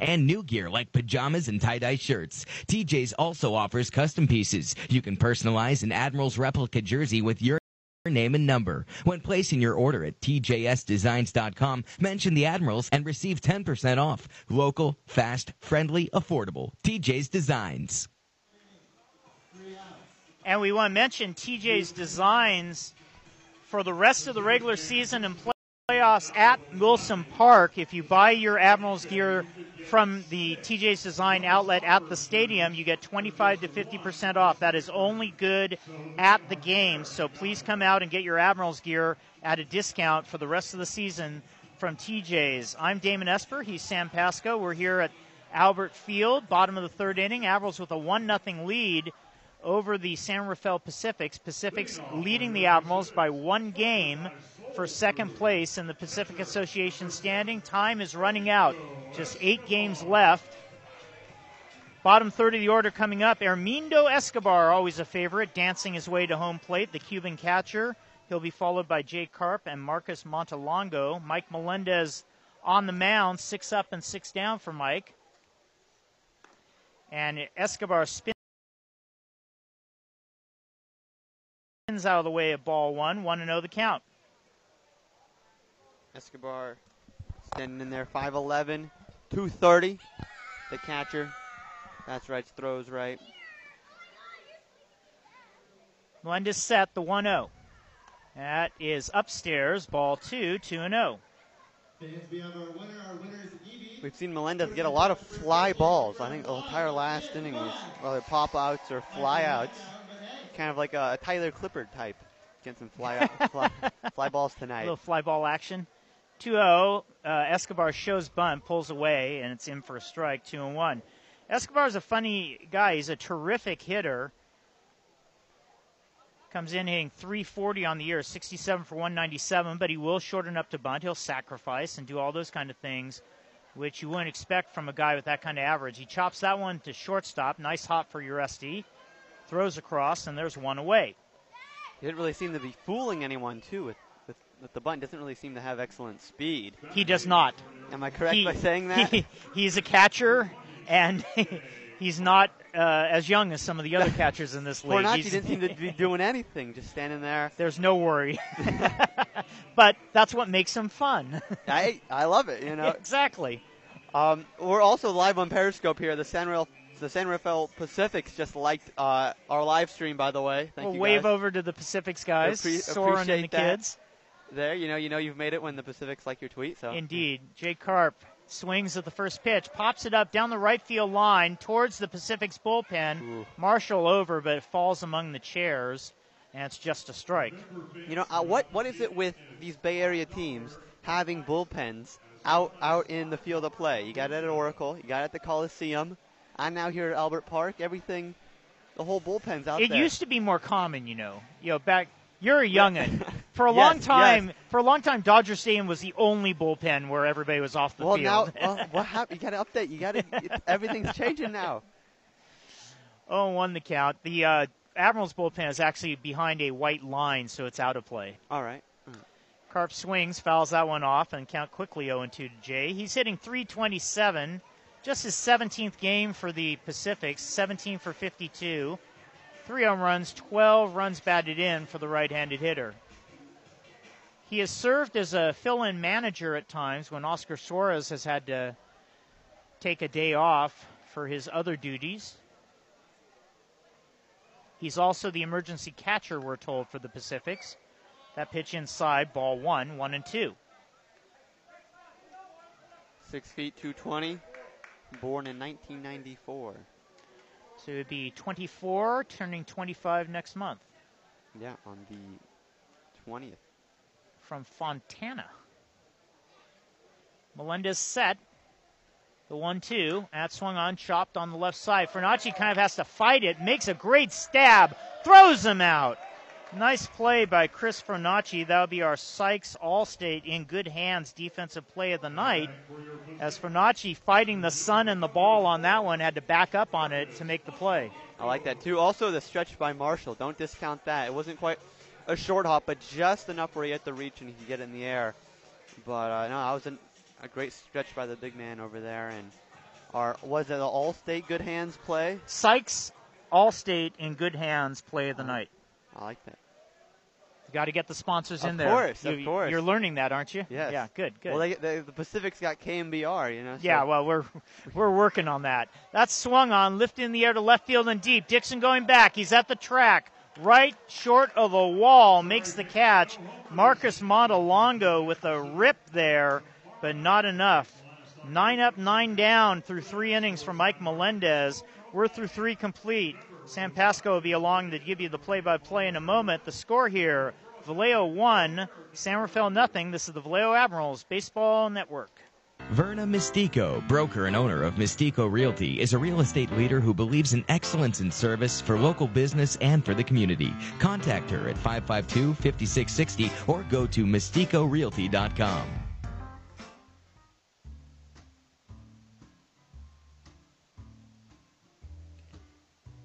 and new gear like pajamas and tie-dye shirts. TJ's also offers custom pieces. You can personalize an Admiral's replica jersey with your name and number. When placing your order at tjsdesigns.com, mention the Admirals and receive 10% off. Local, fast, friendly, affordable. TJ's Designs. And we want to mention TJ's Designs for the rest of the regular season and playoffs at Wilson Park. If you buy your Admirals gear from the TJ's Design outlet at the stadium, you get 25 to 50% off. That is only good at the game. So please come out and get your Admirals gear at a discount for the rest of the season from TJ's. I'm Damon Esper. He's Sam Pasco. We're here at Albert Field, bottom of the third inning. Admirals with a 1 0 lead over the San Rafael Pacifics. Pacifics leading the Admirals by one game for second place in the Pacific Association standing. Time is running out. Just eight games left. Bottom third of the order coming up. Hermindo Escobar, always a favorite, dancing his way to home plate. The Cuban catcher. He'll be followed by Jay Carp and Marcus Montalongo. Mike Melendez on the mound, six up and six down for Mike. And Escobar spins out of the way of ball one. 1 0 the count. Escobar standing in there, 5'11, 230. The catcher. That's right, throws right. Melendez set the 1 0. That is upstairs, ball two, 2 0. We've seen Melendez get a lot of fly balls. I think the entire last inning was either pop outs or fly outs. Kind of like a, Tyler Clippard type. Getting some fly, fly, fly balls tonight. A little fly ball action. 2 0. Uh, Escobar shows bunt, pulls away, and it's in for a strike, 2 and 1. Escobar's a funny guy. He's a terrific hitter. Comes in hitting 340 on the year, 67 for 197, but he will shorten up to bunt. He'll sacrifice and do all those kind of things, which you wouldn't expect from a guy with that kind of average. He chops that one to shortstop. Nice hop for Uresti. Throws across, and there's one away. He didn't really seem to be fooling anyone, too, with but the bunt doesn't really seem to have excellent speed. He does not. Am I correct he, by saying that? He, he's a catcher, and he's not uh, as young as some of the other catchers in this league. Fornacci didn't seem to be doing anything, just standing there. There's no worry. but that's what makes him fun. I I love it. You know exactly. Um, we're also live on Periscope here. The San Rafael the San Rafael Pacifics just liked uh, our live stream, by the way. Thank you. we'll you. Wave over to the Pacifics guys, Appre- Soren and the that. kids there. You know, you know you've made it when the Pacifics like your tweet. So indeed, Jay Carp swings at the first pitch, pops it up down the right field line towards the Pacific's bullpen. Ooh. Marshall over, but it falls among the chairs, and it's just a strike. You know uh, what? What is it with these Bay Area teams having bullpens out out in the field of play? You got it at Oracle, you got it at the Coliseum, and now here at Albert Park. Everything, the whole bullpen's out it there. It used to be more common, you know. You know, back you're a youngin. For a yes, long time, yes. for a long time, Dodger Stadium was the only bullpen where everybody was off the well, field. Well, now, what happened? You got to update. You got to. everything's changing now. Oh, one the count. The uh, Admirals bullpen is actually behind a white line, so it's out of play. All right. Carp swings, fouls that one off, and count quickly 0 2 to Jay. He's hitting 327, just his 17th game for the Pacifics, 17 for 52 three home runs, 12 runs batted in for the right handed hitter. He has served as a fill in manager at times when Oscar Suarez has had to take a day off for his other duties. He's also the emergency catcher, we're told, for the Pacifics. That pitch inside, ball one, one and two. Six feet, 220, born in 1994. So it would be 24, turning 25 next month. Yeah, on the 20th. From Fontana. Melendez set. The 1 2. At swung on, chopped on the left side. Fornacci kind of has to fight it, makes a great stab, throws him out. Nice play by Chris Fornacci. That'll be our Sykes Allstate in good hands defensive play of the night. As Fornacci fighting the sun and the ball on that one had to back up on it to make the play. I like that too. Also the stretch by Marshall. Don't discount that. It wasn't quite a short hop, but just enough where he had to reach and he could get it in the air. But uh, no, that was an, a great stretch by the big man over there, and Our was it an all-state good hands play? Sykes, Allstate in good hands. Play of the night. I like that. You got to get the sponsors Of in there. course, you, of course. You're learning that, aren't you? Yes. Yeah. Good. Good. Well, they, they, the Pacific's got KMBR, you know. so- Yeah, well, we're we're working on that. That's swung on, lifted in the air to left field and deep. Dixon going back. He's at the track, right short of the wall, makes the catch. Marcus Montalongo with a rip there, but not enough. Nine up, nine down through three innings for Mike Melendez. We're through three complete. Sam Pasco will be along to give you the play-by-play in a moment. The score here: Vallejo one, San Rafael nothing. This is the Vallejo Admirals Baseball Network. Verna Mystico, broker and owner of Mystico Realty, is a real estate leader who believes in excellence in service for local business and for the community. Contact her at 552-5660 or go to mysticorealty.com.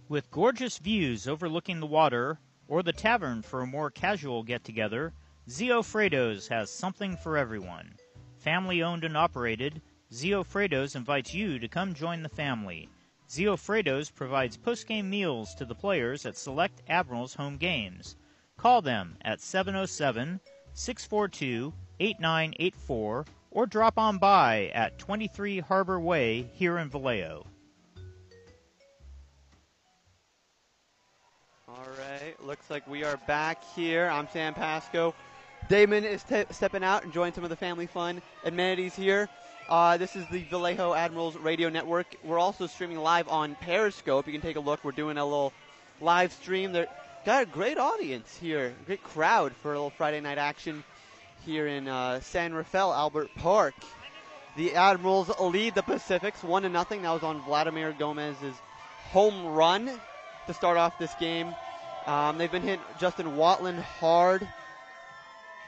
With gorgeous views overlooking the water or the tavern for a more casual get together, Zio Fredos has something for everyone. Family owned and operated, Zio Fredos invites you to come join the family. Zio Fredos provides post-game meals to the players at select Admirals home games. Call them at 707 642 8984 or drop on by at 23 Harbor Way here in Vallejo. All right, looks like we are back here. I'm Sam Pasco. Damon is te- stepping out, and enjoying some of the family fun amenities here. Uh, this is the Vallejo Admirals Radio Network. We're also streaming live on Periscope. You can take a look. We're doing a little live stream. They're got a great audience here, great crowd for a little Friday night action here in uh, San Rafael, Albert Park. The Admirals lead the Pacifics one to nothing. That was on Vladimir Gomez's home run to start off this game. Um, they've been hitting Justin Watland hard.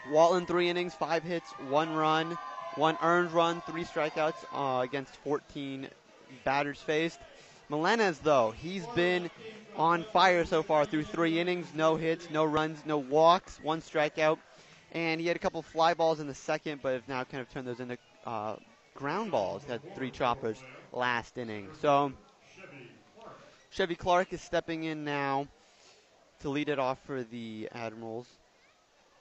Watland three innings, five hits, one run, one earned run, three strikeouts uh, against 14 batters faced. Melendez, though, he's been on fire so far through three innings, no hits, no runs, no walks, one strikeout, and he had a couple fly balls in the second, but have now kind of turned those into uh, ground balls. Had three choppers last inning. So Chevy Clark is stepping in now to lead it off for the Admirals.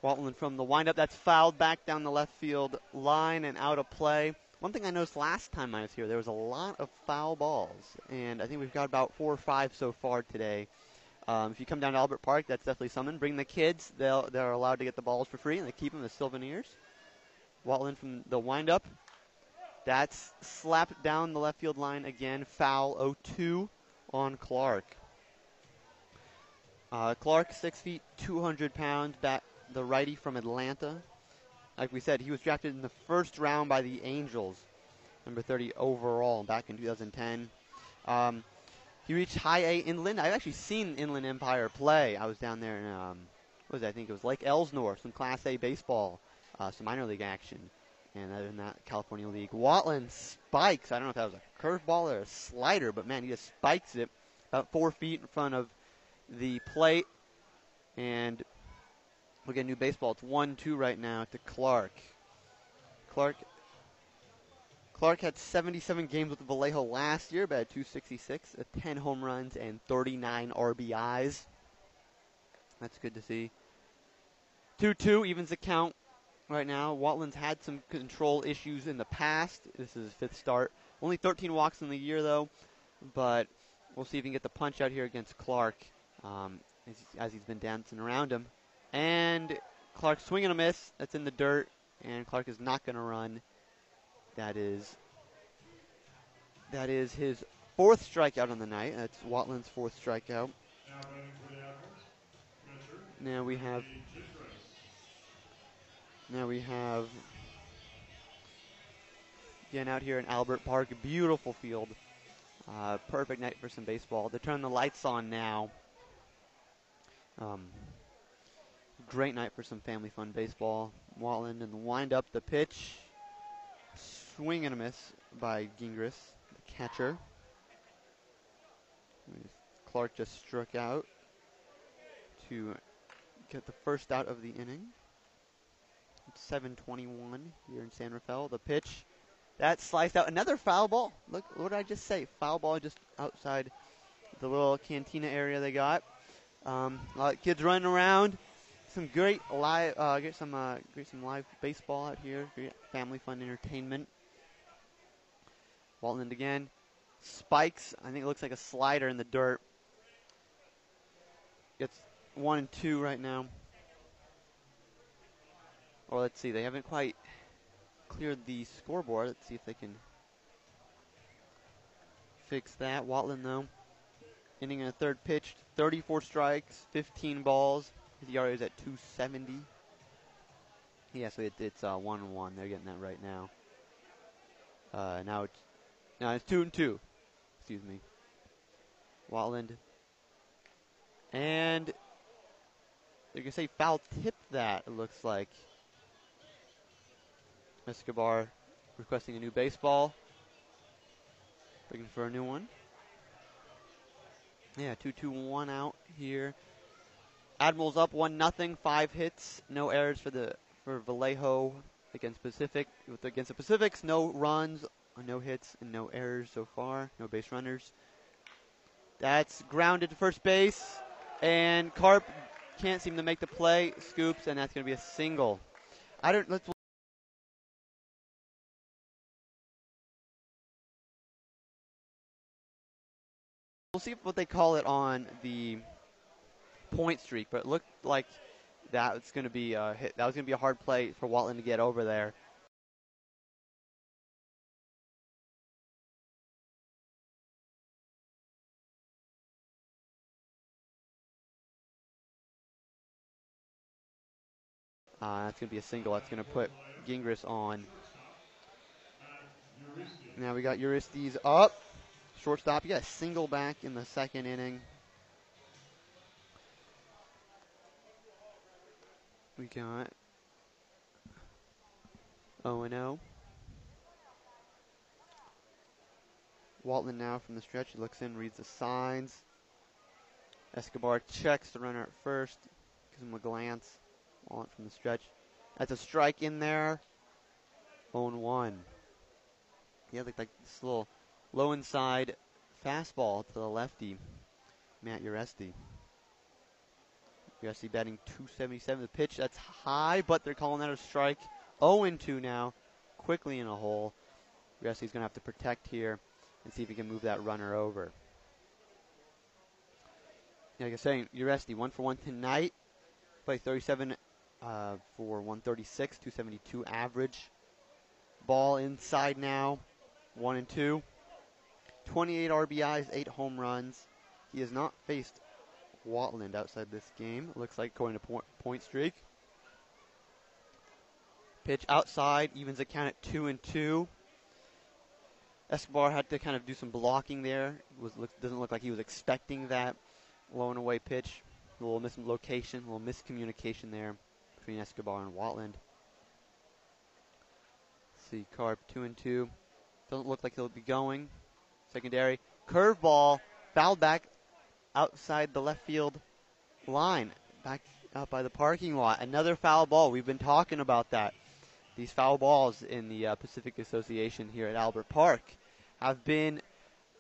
Watland from the windup. That's fouled back down the left field line and out of play. One thing I noticed last time I was here, there was a lot of foul balls, and I think we've got about four or five so far today. Um, if you come down to Albert Park, that's definitely something. Bring the kids; they'll they're allowed to get the balls for free, and they keep them as souvenirs. Watland from the windup. That's slapped down the left field line again. Foul 0-2 on Clark. Uh, Clark, six feet, 200 pounds, back the righty from Atlanta. Like we said, he was drafted in the first round by the Angels, number 30 overall, back in 2010. Um, he reached High A Inland. I've actually seen Inland Empire play. I was down there in, um, what was it? I think it was Lake Elsinore, some Class A baseball, uh, some minor league action. And other than that, California League. Watland spikes. I don't know if that was a curveball or a slider, but man, he just spikes it about four feet in front of the plate. And we'll get a new baseball. It's 1 2 right now to Clark. Clark. Clark had 77 games with Vallejo last year, but had 266, uh, 10 home runs, and 39 RBIs. That's good to see. 2 2 evens the count right now. Watland's had some control issues in the past. This is his fifth start. Only 13 walks in the year, though, but we'll see if he can get the punch out here against Clark um, as he's been dancing around him. And Clark swinging a miss. That's in the dirt, and Clark is not going to run. That is that is his fourth strikeout on the night. That's Watland's fourth strikeout. Now we have now we have again out here in Albert Park, beautiful field. Uh, perfect night for some baseball. They turn the lights on now. Um, great night for some family fun baseball. Watland and wind up the pitch. Swing and a miss by Gingras, the catcher. Clark just struck out to get the first out of the inning. It's 7:21 here in San Rafael. The pitch That sliced out another foul ball. Look, what did I just say? Foul ball just outside the little cantina area they got. Um, a lot of kids running around. Some great live, uh, get some, uh, get some live baseball out here. Great family fun entertainment. Watland again. Spikes. I think it looks like a slider in the dirt. It's one and two right now. Or let's see, they haven't quite cleared the scoreboard. Let's see if they can fix that. Watland, though, ending in a third pitch, 34 strikes, 15 balls. His ERA is at 270. Yeah, so it, it's uh, one and one. They're getting that right now. Uh, now it's now it's two and two. Excuse me. Watland. And they're gonna say foul tip that. It looks like. Escobar requesting a new baseball. Looking for a new one. Yeah, 2 2 1 out here. Admirals up 1 nothing, 5 hits, no errors for the for Vallejo against Pacific. With against the Pacifics, no runs, no hits, and no errors so far. No base runners. That's grounded to first base, and Carp can't seem to make the play. Scoops, and that's going to be a single. I don't. Let's We'll see what they call it on the Pointstreak, but it looked like that was going to be a hit. That was going to be a hard play for Watland to get over there. Uh, that's going to be a single. That's going to put Gingras on. Now we got Uresti's up. Shortstop, you got a single back in the second inning. We got 0 0. Waltman now from the stretch. He looks in, reads the signs. Escobar checks the runner at first, gives him a glance. On from the stretch. That's a strike in there. 0 1. Yeah, looked like this little Low inside fastball to the lefty, Matt Uresti. Uresti batting 277. The pitch, that's high, but they're calling that a strike. 0 2 now, quickly in a hole. Uresti's going to have to protect here and see if he can move that runner over. like I was saying, Uresti, one for one tonight. Play 37 uh, for 136, 272 average. Ball inside now, one and two. 28 RBIs, 8 home runs. He has not faced Watland outside this game. looks like going to point, Pointstreak. Pitch outside, evens the count at 2 and 2. Escobar had to kind of do some blocking there. Was look, doesn't look like he was expecting that low and away pitch. A little mislocation, a little miscommunication there between Escobar and Watland. Let's see, Carp two and two. Doesn't look like he'll be going. Secondary curveball fouled back outside the left field line, back up by the parking lot. Another foul ball. We've been talking about that. These foul balls in the uh, Pacific Association here at Albert Park have been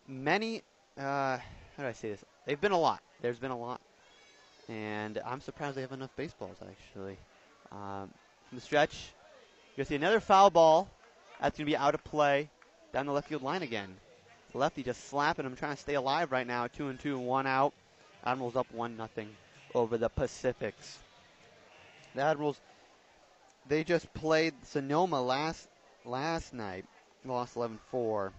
many. Uh, how do I say this? They've been a lot. There's been a lot, and I'm surprised they have enough baseballs actually. Um, from the stretch, you'll see another foul ball. That's going to be out of play down the left field line again. Lefty just slapping him, trying to stay alive right now. Two and two, one out. Admirals up one nothing over the Pacifics. The Admirals, they just played Sonoma last last night. Lost 11-4.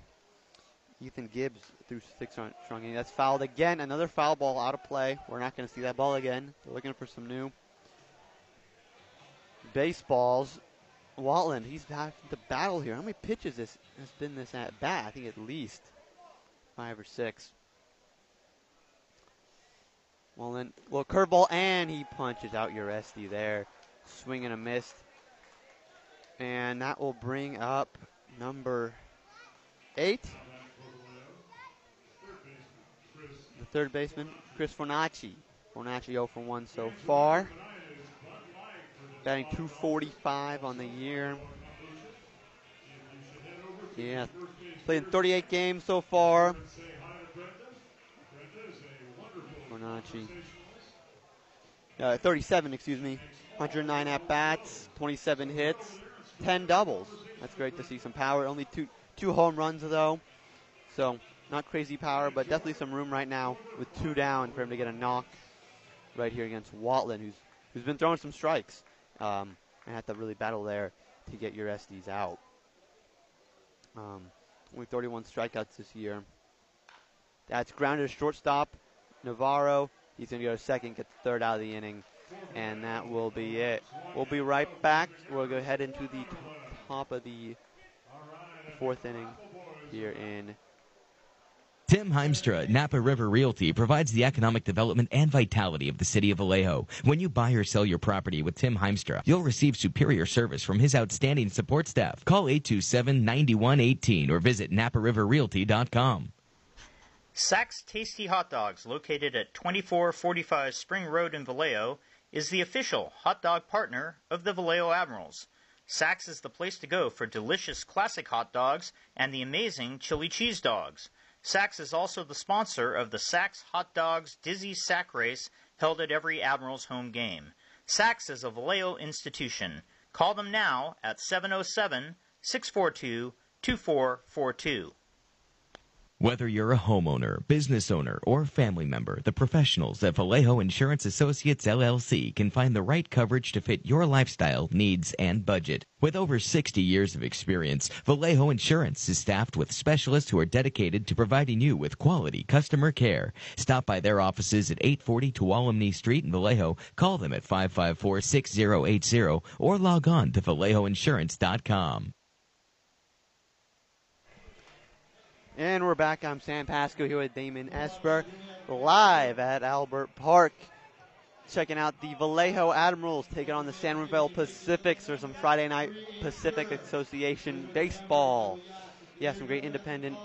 Ethan Gibbs threw six on strong That's fouled again. Another foul ball out of play. We're not going to see that ball again. They're looking for some new baseballs. Watland, he's having to battle here. How many pitches this has been this at bat? I think at least five or six. Well, then, well, curveball, and he punches out Uresti there. Swing and a miss. And that will bring up number eight. The third baseman, Chris Fornacci. Fornacci 0 for 1 so far. Batting 245 on the year. Yeah, played 38 games so far. Bonacci. Uh, 37, excuse me. 109 at bats, 27 hits, 10 doubles. That's great to see some power. Only two two home runs though, so not crazy power, but definitely some room right now with two down for him to get a knock right here against Watland, who's who's been throwing some strikes um, and had to really battle there to get your SDs out. Um, only 31 strikeouts this year. That's grounded to shortstop. Navarro, he's going to go to second, get the third out of the inning, and that will be it. We'll be right back. We'll go ahead into the top of the fourth inning here in Tim Heimstra, Napa River Realty, provides the economic development and vitality of the city of Vallejo. When you buy or sell your property with Tim Heimstra, you'll receive superior service from his outstanding support staff. Call 827-9118 or visit napariverrealty.com. Sachs Tasty Hot Dogs, located at 2445 Spring Road in Vallejo, is the official hot dog partner of the Vallejo Admirals. Sachs is the place to go for delicious classic hot dogs and the amazing chili cheese dogs. Sachs is also the sponsor of the Sachs Hot Dogs Dizzy Sack Race held at every Admiral's home game. Sachs is a Vallejo institution. Call them now at 707 642 2442. Whether you're a homeowner, business owner, or family member, the professionals at Vallejo Insurance Associates LLC can find the right coverage to fit your lifestyle, needs, and budget. With over 60 years of experience, Vallejo Insurance is staffed with specialists who are dedicated to providing you with quality customer care. Stop by their offices at 840 Tuolumne Street in Vallejo, call them at 554-6080, or log on to vallejoinsurance.com. And we're back. I'm Sam Pasco here with Damon Esper, live at Albert Park. Checking out the Vallejo Admirals taking on the San Rafael Pacifics for some Friday night Pacific Association baseball. Yeah, some great independent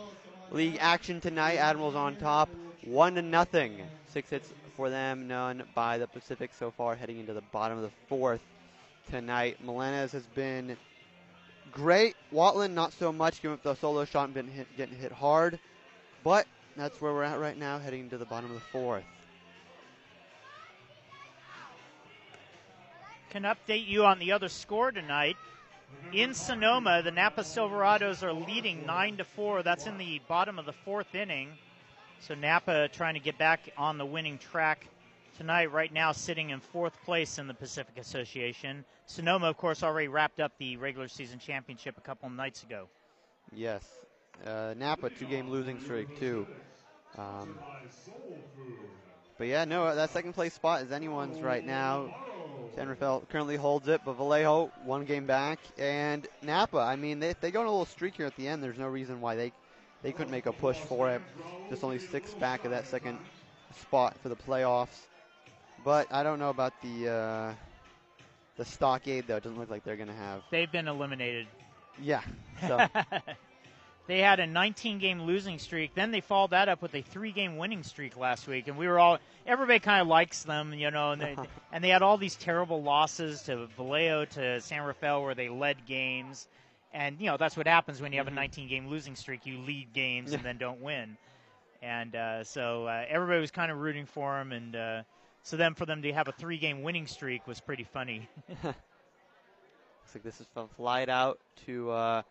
league action tonight. Admirals on top, one to nothing. Six hits for them, none by the Pacific so far, heading into the bottom of the fourth tonight. Melendez has been great. Watland, not so much, giving up the solo shot and been hit, getting hit hard. But that's where we're at right now, heading to the bottom of the fourth. Can update you on the other score tonight. Mm-hmm. In Sonoma, the Napa Silverados are leading nine to four. That's in the bottom of the fourth inning. So Napa trying to get back on the winning track tonight, right now sitting in fourth place in the Pacific Association. Sonoma, of course, already wrapped up the regular season championship a couple nights ago. Yes. Uh, Napa, two game losing streak, too. Um, but yeah, no, that second place spot is anyone's right now. San Rafael currently holds it, but Vallejo one game back, and Napa. I mean, they, they go on a little streak here at the end. There's no reason why they they couldn't make a push for it. Just only six back of that second spot for the playoffs. But I don't know about the uh, the stockade though. It doesn't look like they're going to have. They've been eliminated. Yeah. So. they had a 19 game losing streak. Then they followed that up with a three game winning streak last week, and we were all everybody kind of likes them, you know. And they, and they had all these terrible losses to Vallejo, to San Rafael, where they led games. And you know that's what happens when you have a 19 game losing streak. You lead games and then don't win. And uh, so uh, everybody was kind of rooting for them, and uh, so then for them to have a three game winning streak was pretty funny. Looks like this is from flight out to uh,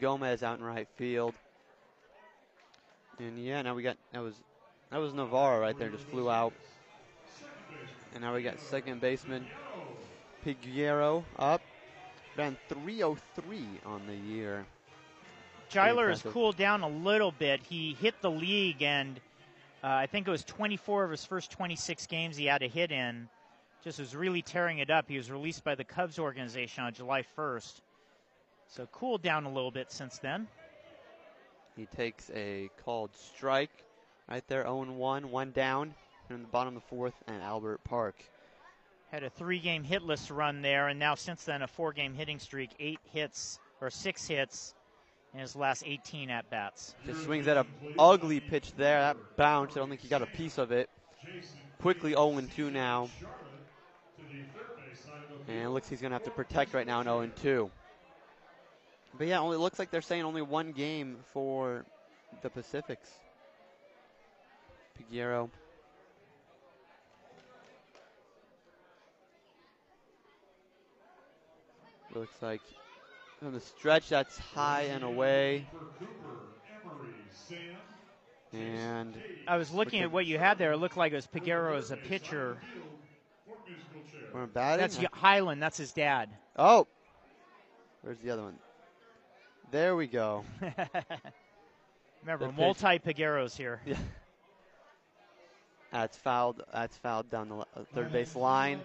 Gomez out in right field. And yeah, now we got that was that was Navarro right there, just flew out. And now we got second baseman Piguero up. Ran 303 on the year. Giler has cooled down a little bit. He hit the league and uh, I think it was 24 of his first 26 games he had a hit in. Just was really tearing it up. He was released by the Cubs organization on July 1st. So cooled down a little bit since then. He takes a called strike right there, 0 1, one down in the bottom of the fourth at Albert Park. Had a three game hitless run there, and now since then a four game hitting streak, eight hits or six hits in his last 18 at bats. Just swings at a ugly pitch there. That bounce. I don't think he got a piece of it. Quickly 0 2 now. And it looks he's going to have to protect right now in 0 2. But yeah, only looks like they're saying only one game for the Pacifics. Piguero. Looks like on the stretch that's high and away. And I was looking at what you had there. It looked like it was Piguero as a pitcher. we're batting. That's Highland. That's his dad. oh, where's the other one? There we go. Remember, multi Pigueros here. Yeah. That's fouled. That's fouled down the uh, third base line.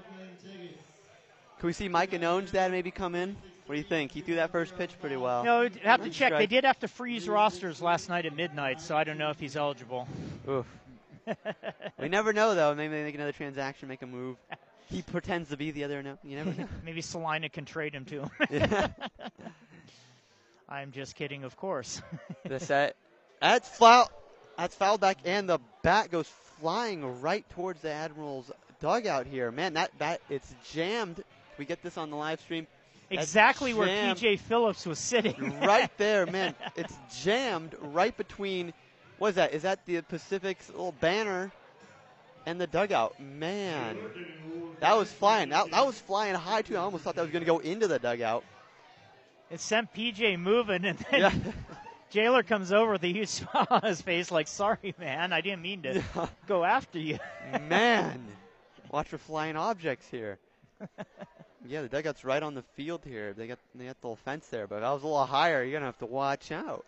Can we see Mike and Anone's dad maybe come in? What do you think? He threw that first pitch pretty well. No, I'd have to check. They did have to freeze rosters last night at midnight, so I don't know if he's eligible. Oof. we never know though. Maybe they make another transaction, make a move. He pretends to be the other. No, you never know. Maybe Salina can trade him to him. Yeah. I'm just kidding, of course. the set. That's foul. That's fouled back, and the bat goes flying right towards the Admiral's dugout here. Man, that bat it's jammed. We get this on the live stream. Exactly where PJ Phillips was sitting. right there, man. It's jammed right between. What is that? Is that the Pacific's little banner and the dugout? Man, that was flying. That, that was flying high too. I almost thought that was going to go into the dugout. It sent PJ moving, and then Yeah. Jailer comes over with a huge smile on his face, like, "Sorry, man, I didn't mean to go after you." man, watch for flying objects here. Yeah, the dugout's right on the field here. They got they got the little fence there, but if I was a little higher, you're gonna have to watch out.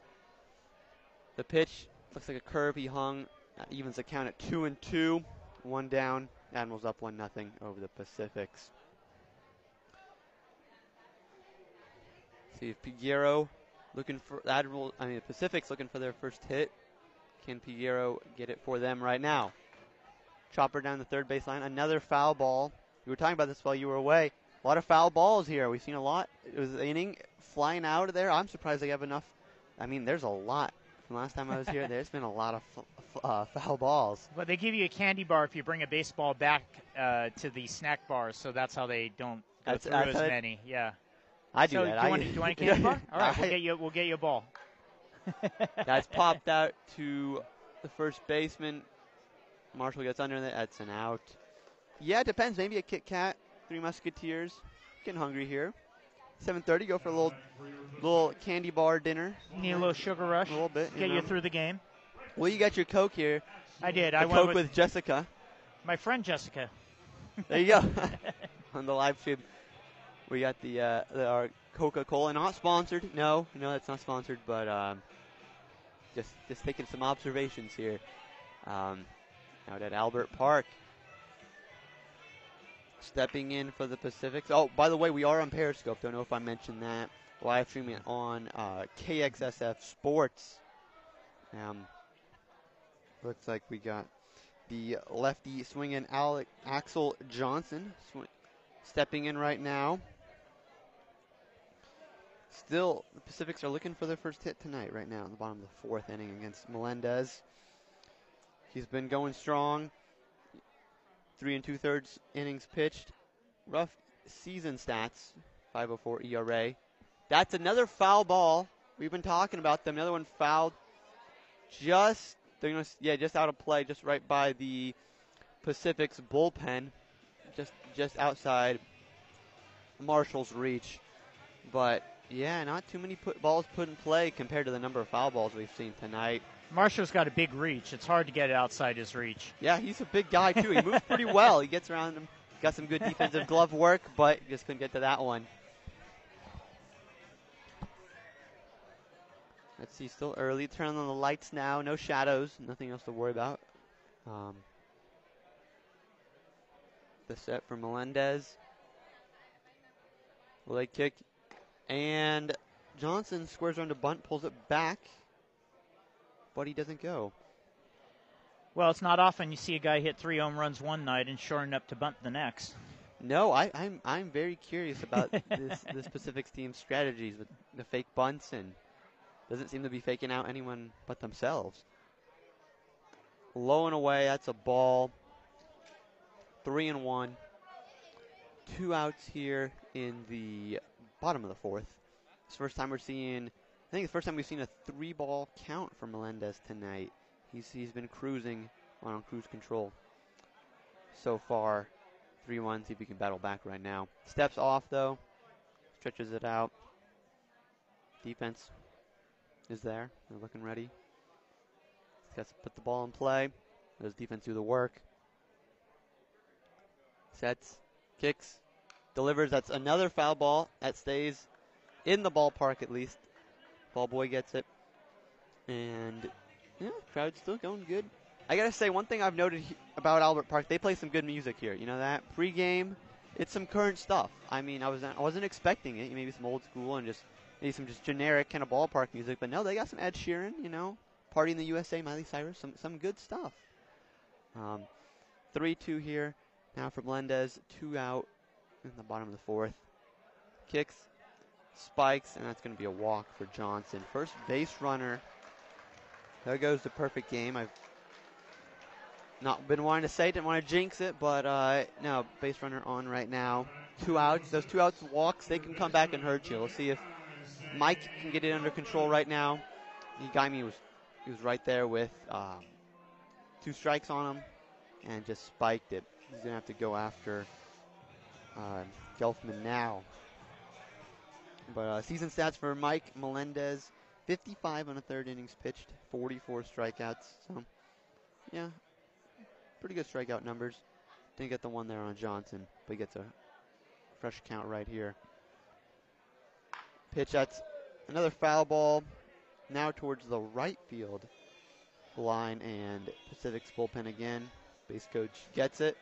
The pitch looks like a curve he hung. Uh, evens the count at two and two. One down. Admirals up one nothing over the Pacifics. See if Piguero looking for Admiral. I mean, the Pacifics looking for their first hit. Can Piguero get it for them right now? Chopper down the third baseline. Another foul ball. We were talking about this while you were away. A lot of foul balls here. We've seen a lot. It was an inning flying out of there. I'm surprised they have enough. I mean, there's a lot. From last time I was here, there's been a lot of f- f- uh, foul balls. But they give you a candy bar if you bring a baseball back uh, to the snack bars, so that's how they don't go That's- through that's as many. Yeah. I do so that. Do I, you, want, do you want a candy bar? All right, we'll get you. We'll get you a ball. That's popped out to the first baseman. Marshall gets under that. That's an out. Yeah, it depends. Maybe a Kit Kat, Three Musketeers. Getting hungry here. 7:30. Go for a little, little candy bar dinner. Need a little sugar rush. A little bit. Get know. you through the game. Well, you got your Coke here. I did. The I went Coke with, with Jessica. my friend Jessica. There you go. On the live stream, we got the, uh, the our Coca-Cola, not sponsored. No, no, that's not sponsored. But um, just just taking some observations here. Um, out at Albert Park. Stepping in for the Pacifics. Oh, by the way, we are on Periscope. Don't know if I mentioned that. Live streaming on uh, KXSF Sports. Um, looks like we got the lefty swinging Alec, Axel Johnson sw- stepping in right now. Still, the Pacifics are looking for their first hit tonight, right now, in the bottom of the fourth inning against Melendez. He's been going strong. Three and two thirds innings pitched. Rough season stats 504 ERA. That's another foul ball. We've been talking about them. Another one fouled just they're gonna yeah just out of play just right by the Pacific's bullpen just just outside Marshall's reach but yeah not too many put balls put in play compared to the number of foul balls we've seen tonight Marshall's got a big reach. It's hard to get it outside his reach. yeah he's a big guy too he moves pretty well he gets around him got some good defensive glove work but just couldn't get to that one Let's see, still early. Turn on the lights now. No shadows. Nothing else to worry about. Um, the set for Melendez. Leg kick. And Johnson squares around to bunt, pulls it back. But he doesn't go. Well, it's not often you see a guy hit three home runs one night and shorten up to bunt the next. No, I, I'm I'm very curious about this this Pacific's team's strategies with the fake bunts and doesn't seem to be faking out anyone but themselves. Low and away, that's a ball. Three and one. Two outs here in the bottom of the fourth. It's the first time we're seeing, I think the first time we've seen a three ball count for Melendez tonight. He's, he's been cruising on cruise control so far. 3 1, see if he can battle back right now. Steps off though, stretches it out. Defense is there. They're looking ready. He's got to put the ball in play. Does defense do the work? Sets, kicks, delivers. That's another foul ball that stays in the ballpark at least. Ball boy gets it. And yeah, crowd's still going good. I gotta say, one thing I've noted he- about Albert Park, they play some good music here. You know that pre-game, it's some current stuff. I mean, I wasn't I wasn't expecting it. Maybe some old school and just maybe some just generic kind of ballpark music. But no, they got some Ed Sheeran. You know, Party in the USA, Miley Cyrus, some some good stuff. Um, three-two here now for Melendez. Two out in the bottom of the fourth. Kicks, spikes, and that's going to be a walk for Johnson. First base runner. There goes the perfect game. I've not been wanting to say, didn't want to jinx it, but uh, no, base runner on right now. Two outs. Those two outs walks, they can come back and hurt you. We'll see if Mike can get it under control right now. He Higami was he was right there with um, two strikes on him and just spiked it. He's gonna have to go after uh, Gelfman now. But uh, season stats for Mike Melendez: 55 on the third innings pitched, 44 strikeouts. So, yeah, pretty good strikeout numbers. Didn't get the one there on Johnson, but gets a fresh count right here. Pitch that's another foul ball. Now towards the right field line and Pacific's bullpen again. Base coach gets it.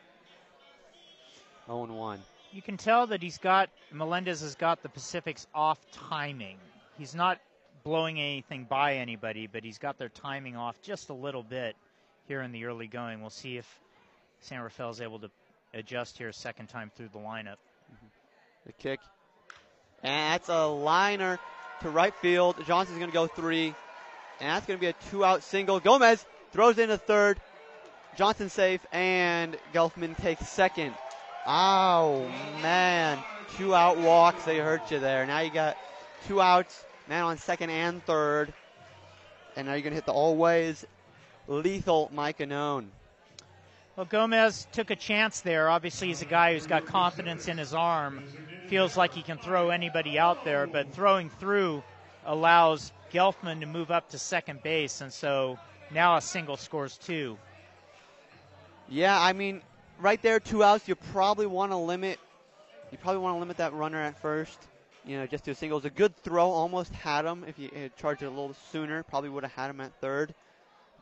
0 1. You can tell that he's got Melendez has got the Pacifics off timing. He's not blowing anything by anybody, but he's got their timing off just a little bit here in the early going. We'll see if San Rafael is able to adjust here a second time through the lineup. Mm-hmm. The kick. And that's a liner to right field. Johnson's going to go three. And that's going to be a two out single. Gomez throws into third. Johnson safe. And Gelfman takes second. Oh, man. Two out walks. They hurt you there. Now you got two outs. Man on second and third. And now you're going to hit the always lethal Mike Anone. Well, Gomez took a chance there. Obviously, he's a guy who's got confidence in his arm. Feels like he can throw anybody out there, but throwing through allows Gelfman to move up to second base, and so now a single scores two. Yeah, I mean, right there, two outs. You probably want to limit. You probably want to limit that runner at first. You know, just to a single. It was a good throw. Almost had him. If you had charged it a little sooner, probably would have had him at third.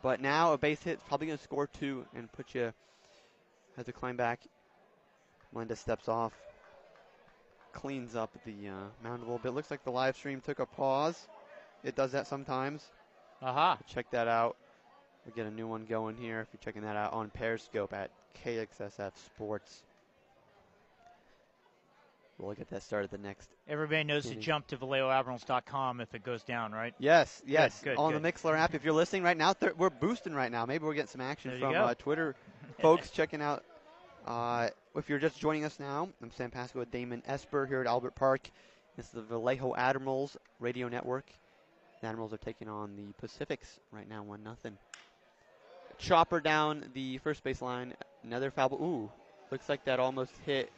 But now a base hit probably going to score two and put you. Has to climb back. Linda steps off. Cleans up the uh, mound a little bit. Looks like the live stream took a pause. It does that sometimes. Aha. Check that out. We get a new one going here if you're checking that out on Periscope at KXSF Sports. We'll get that started the next. Everybody knows to jump to VallejoAdmirals.com if it goes down, right? Yes, yes. good, on good. the Mixlr app, if you're listening right now, th- we're boosting right now. Maybe we're getting some action There from uh, Twitter folks checking out. Uh, if you're just joining us now, I'm Sam Pasco with Damon Esper here at Albert Park. This is the Vallejo Admirals radio network. The Admirals are taking on the Pacifics right now, one nothing. Chopper down the first base line. Another foul. ball. Ooh, looks like that almost hit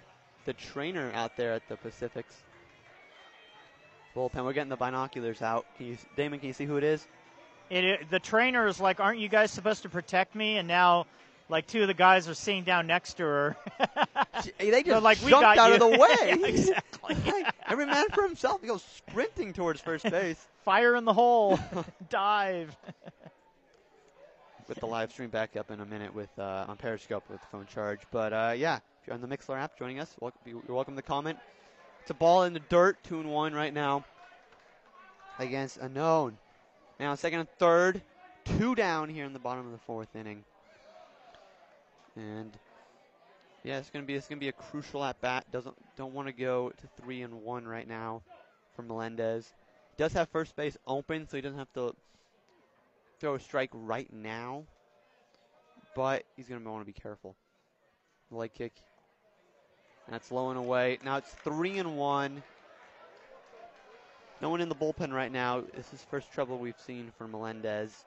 the trainer out there at the Pacifics. Bullpen. We're getting the binoculars out. Can you, Damon? Can you see who it is? It, it, the trainer is like, "Aren't you guys supposed to protect me?" And now, like two of the guys are sitting down next to her. They They're just like, "We jumped got out you." of the way. Yeah, exactly. Like, Every man for himself. He goes sprinting towards first base. Fire in the hole, dive. With the live stream back up in a minute with uh, on Periscope with the phone charge. But uh, yeah, if you're on the Mixlr app joining us, you're welcome to comment. It's a ball in the dirt, two and one right now against Unknown. Now second and third, two down here in the bottom of the fourth inning. And yeah, it's gonna be it's gonna be a crucial at bat. Doesn't don't want to go to three and one right now for Melendez. Does have first base open, so he doesn't have to throw a strike right now, but he's going to want to be careful. Leg kick. That's low and away. Now it's three and one. no one in the bullpen right now. This is first trouble we've seen for Melendez.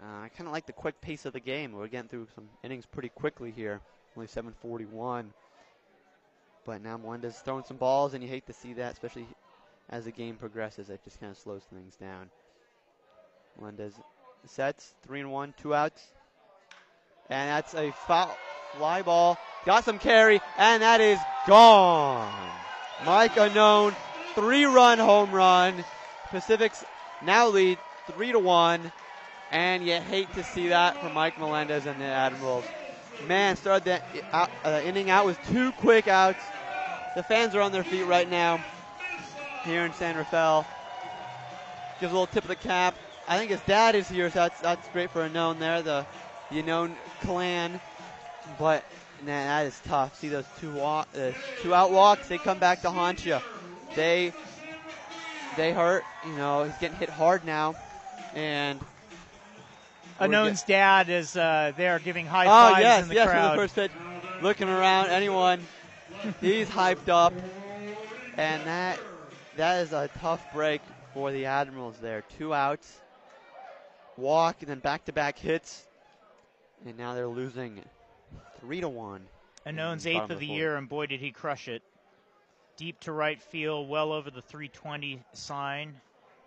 Uh, I kind of like the quick pace of the game. We're getting through some innings pretty quickly here. Only 741. But now Melendez throwing some balls, and you hate to see that, especially as the game progresses. It just kind of slows things down. Melendez sets, three and one, two outs. And that's a foul, fly ball. Got some carry, and that is gone. Mike Unknown, three run home run. Pacifics now lead three to one. And you hate to see that from Mike Melendez and the Admirals. Man, started the uh, inning out with two quick outs. The fans are on their feet right now here in San Rafael. Gives a little tip of the cap. I think his dad is here, so that's that's great for Unknown there, the the Unknown clan. But man, that is tough. See those two walk, uh, two out walks. They come back to haunt you. They they hurt. You know, he's getting hit hard now, and Unknown's dad is uh, there giving high oh fives yes, in the yes, crowd. for the first pitch, looking around. Anyone, he's hyped up, and that that is a tough break for the Admirals there. Two outs, walk, and then back-to-back hits, and now they're losing three to one. Bottom eighth of the fourth. year, and boy, did he crush it. Deep to right field, well over the 320 sign,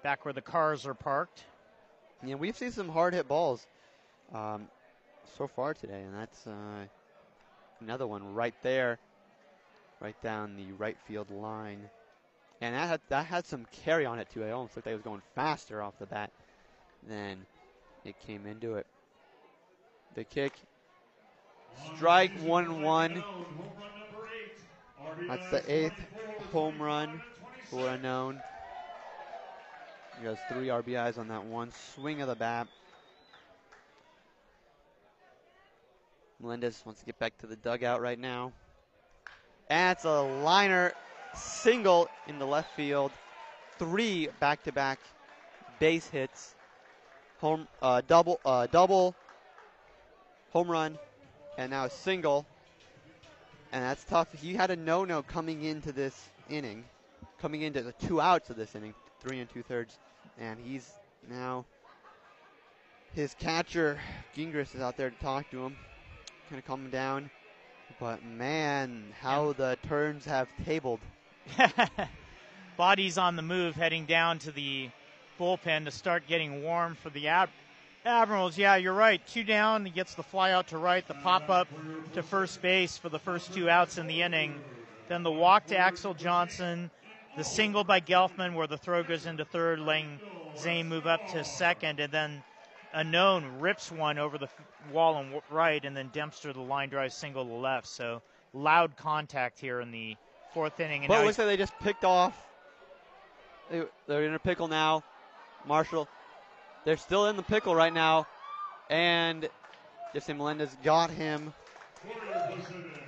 back where the cars are parked. Yeah, we've seen some hard hit balls um, so far today, and that's uh, another one right there, right down the right field line. And that had, that had some carry on it too. I almost looked like it was going faster off the bat than it came into it. The kick, strike one one. That's the eighth home run for unknown. He has three RBIs on that one swing of the bat. Melendez wants to get back to the dugout right now. It's a liner single in the left field. Three back-to-back base hits. Home uh, double uh, double home run and now a single. And that's tough. He had a no-no coming into this inning, coming into the two outs of this inning, three and two thirds, and he's now his catcher Gingras is out there to talk to him, kind of calm him down. But man, how the turns have tabled. Bodies on the move, heading down to the bullpen to start getting warm for the Ad- Admirals. Yeah, you're right. Two down. He gets the fly out to right, the pop up to first base for the first two outs in the inning. Then the walk to Axel Johnson, the single by Gelfman where the throw goes into third, letting Zane move up to second, and then Unknown rips one over the f- wall and w- right, and then Dempster the line drive single to left. So loud contact here in the fourth inning. And But now it looks like they just picked off. They're in a pickle now. Marshall, they're still in the pickle right now, and Jesse Melendez got him.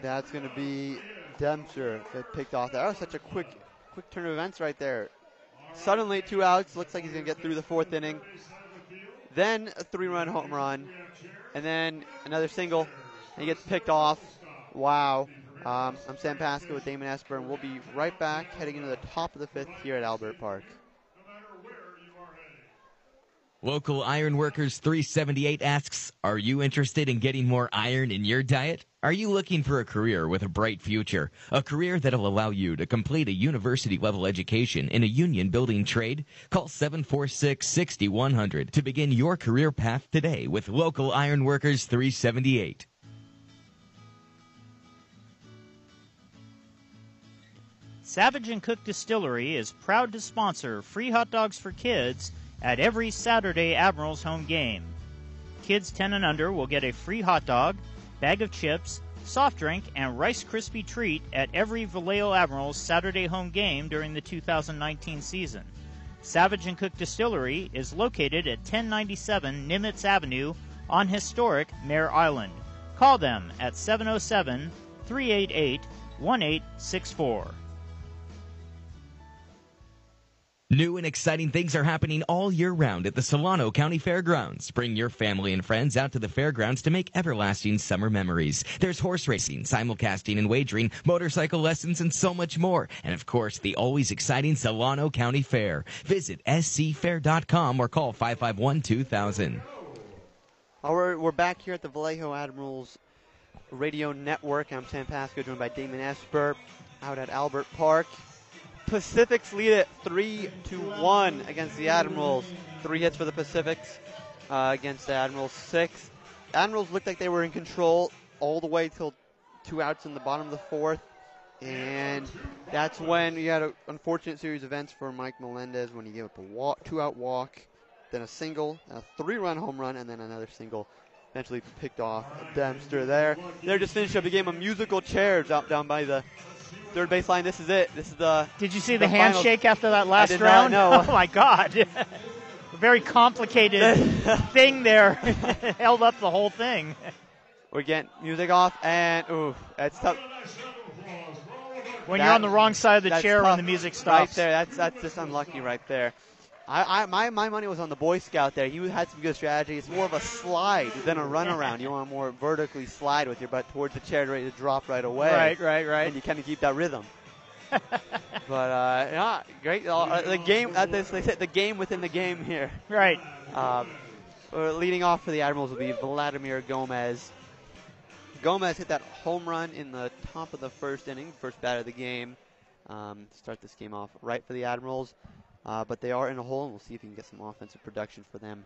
That's going to be Dempster that picked off. That was such a quick, quick turn of events right there. Suddenly, two outs. Looks like he's going to get through the fourth inning. Then a three-run home run, and then another single, and he gets picked off. Wow. Um, I'm Sam Pasco with Damon Esper, and we'll be right back heading into the top of the fifth here at Albert Park. Local Ironworkers 378 asks, Are you interested in getting more iron in your diet? Are you looking for a career with a bright future? A career that'll allow you to complete a university level education in a union building trade? Call 746-6100 to begin your career path today with Local Ironworkers 378. Savage and Cook Distillery is proud to sponsor free hot dogs for kids at every Saturday Admirals home game. Kids 10 and under will get a free hot dog, bag of chips, soft drink, and Rice Krispie treat at every Vallejo Admirals Saturday home game during the 2019 season. Savage and Cook Distillery is located at 1097 Nimitz Avenue on historic Mare Island. Call them at 707 388 1864. New and exciting things are happening all year round at the Solano County Fairgrounds. Bring your family and friends out to the fairgrounds to make everlasting summer memories. There's horse racing, simulcasting and wagering, motorcycle lessons, and so much more. And of course, the always exciting Solano County Fair. Visit scfair.com or call 551-2000. All right, we're back here at the Vallejo Admirals Radio Network. I'm Sam Pasco, joined by Damon Esper out at Albert Park. Pacifics lead it three to one against the Admirals. Three hits for the Pacifics uh, against the Admirals. Six. Admirals looked like they were in control all the way till two outs in the bottom of the fourth, and that's when you had an unfortunate series of events for Mike Melendez when he gave up a walk, two-out walk, then a single, a three-run home run, and then another single. Eventually picked off Dempster there. They're just finishing up a game of musical chairs out down by the third baseline. This is it. This is the. Did you see the the, handshake after that last round? know. Oh my God! A very complicated thing there. Held up the whole thing. We're getting music off, and ooh, that's tough. When That- you're on the wrong side of the chair tough. when the music stops. Right there. That's that's just unlucky right there. I, I my my money was on the Boy Scout there. He had some good strategy. It's more of a slide than a run around. You want to more vertically slide with your butt towards the chair, ready to drop right away. Right, right, right. And you kind of keep that rhythm. but uh, yeah, great. Uh, the game, uh, this, they said the game within the game here. Right. Um, uh, leading off for the Admirals will be Vladimir Gomez. Gomez hit that home run in the top of the first inning, first bat of the game. Um, start this game off right for the Admirals. Uh, but they are in a hole, and we'll see if he can get some offensive production for them.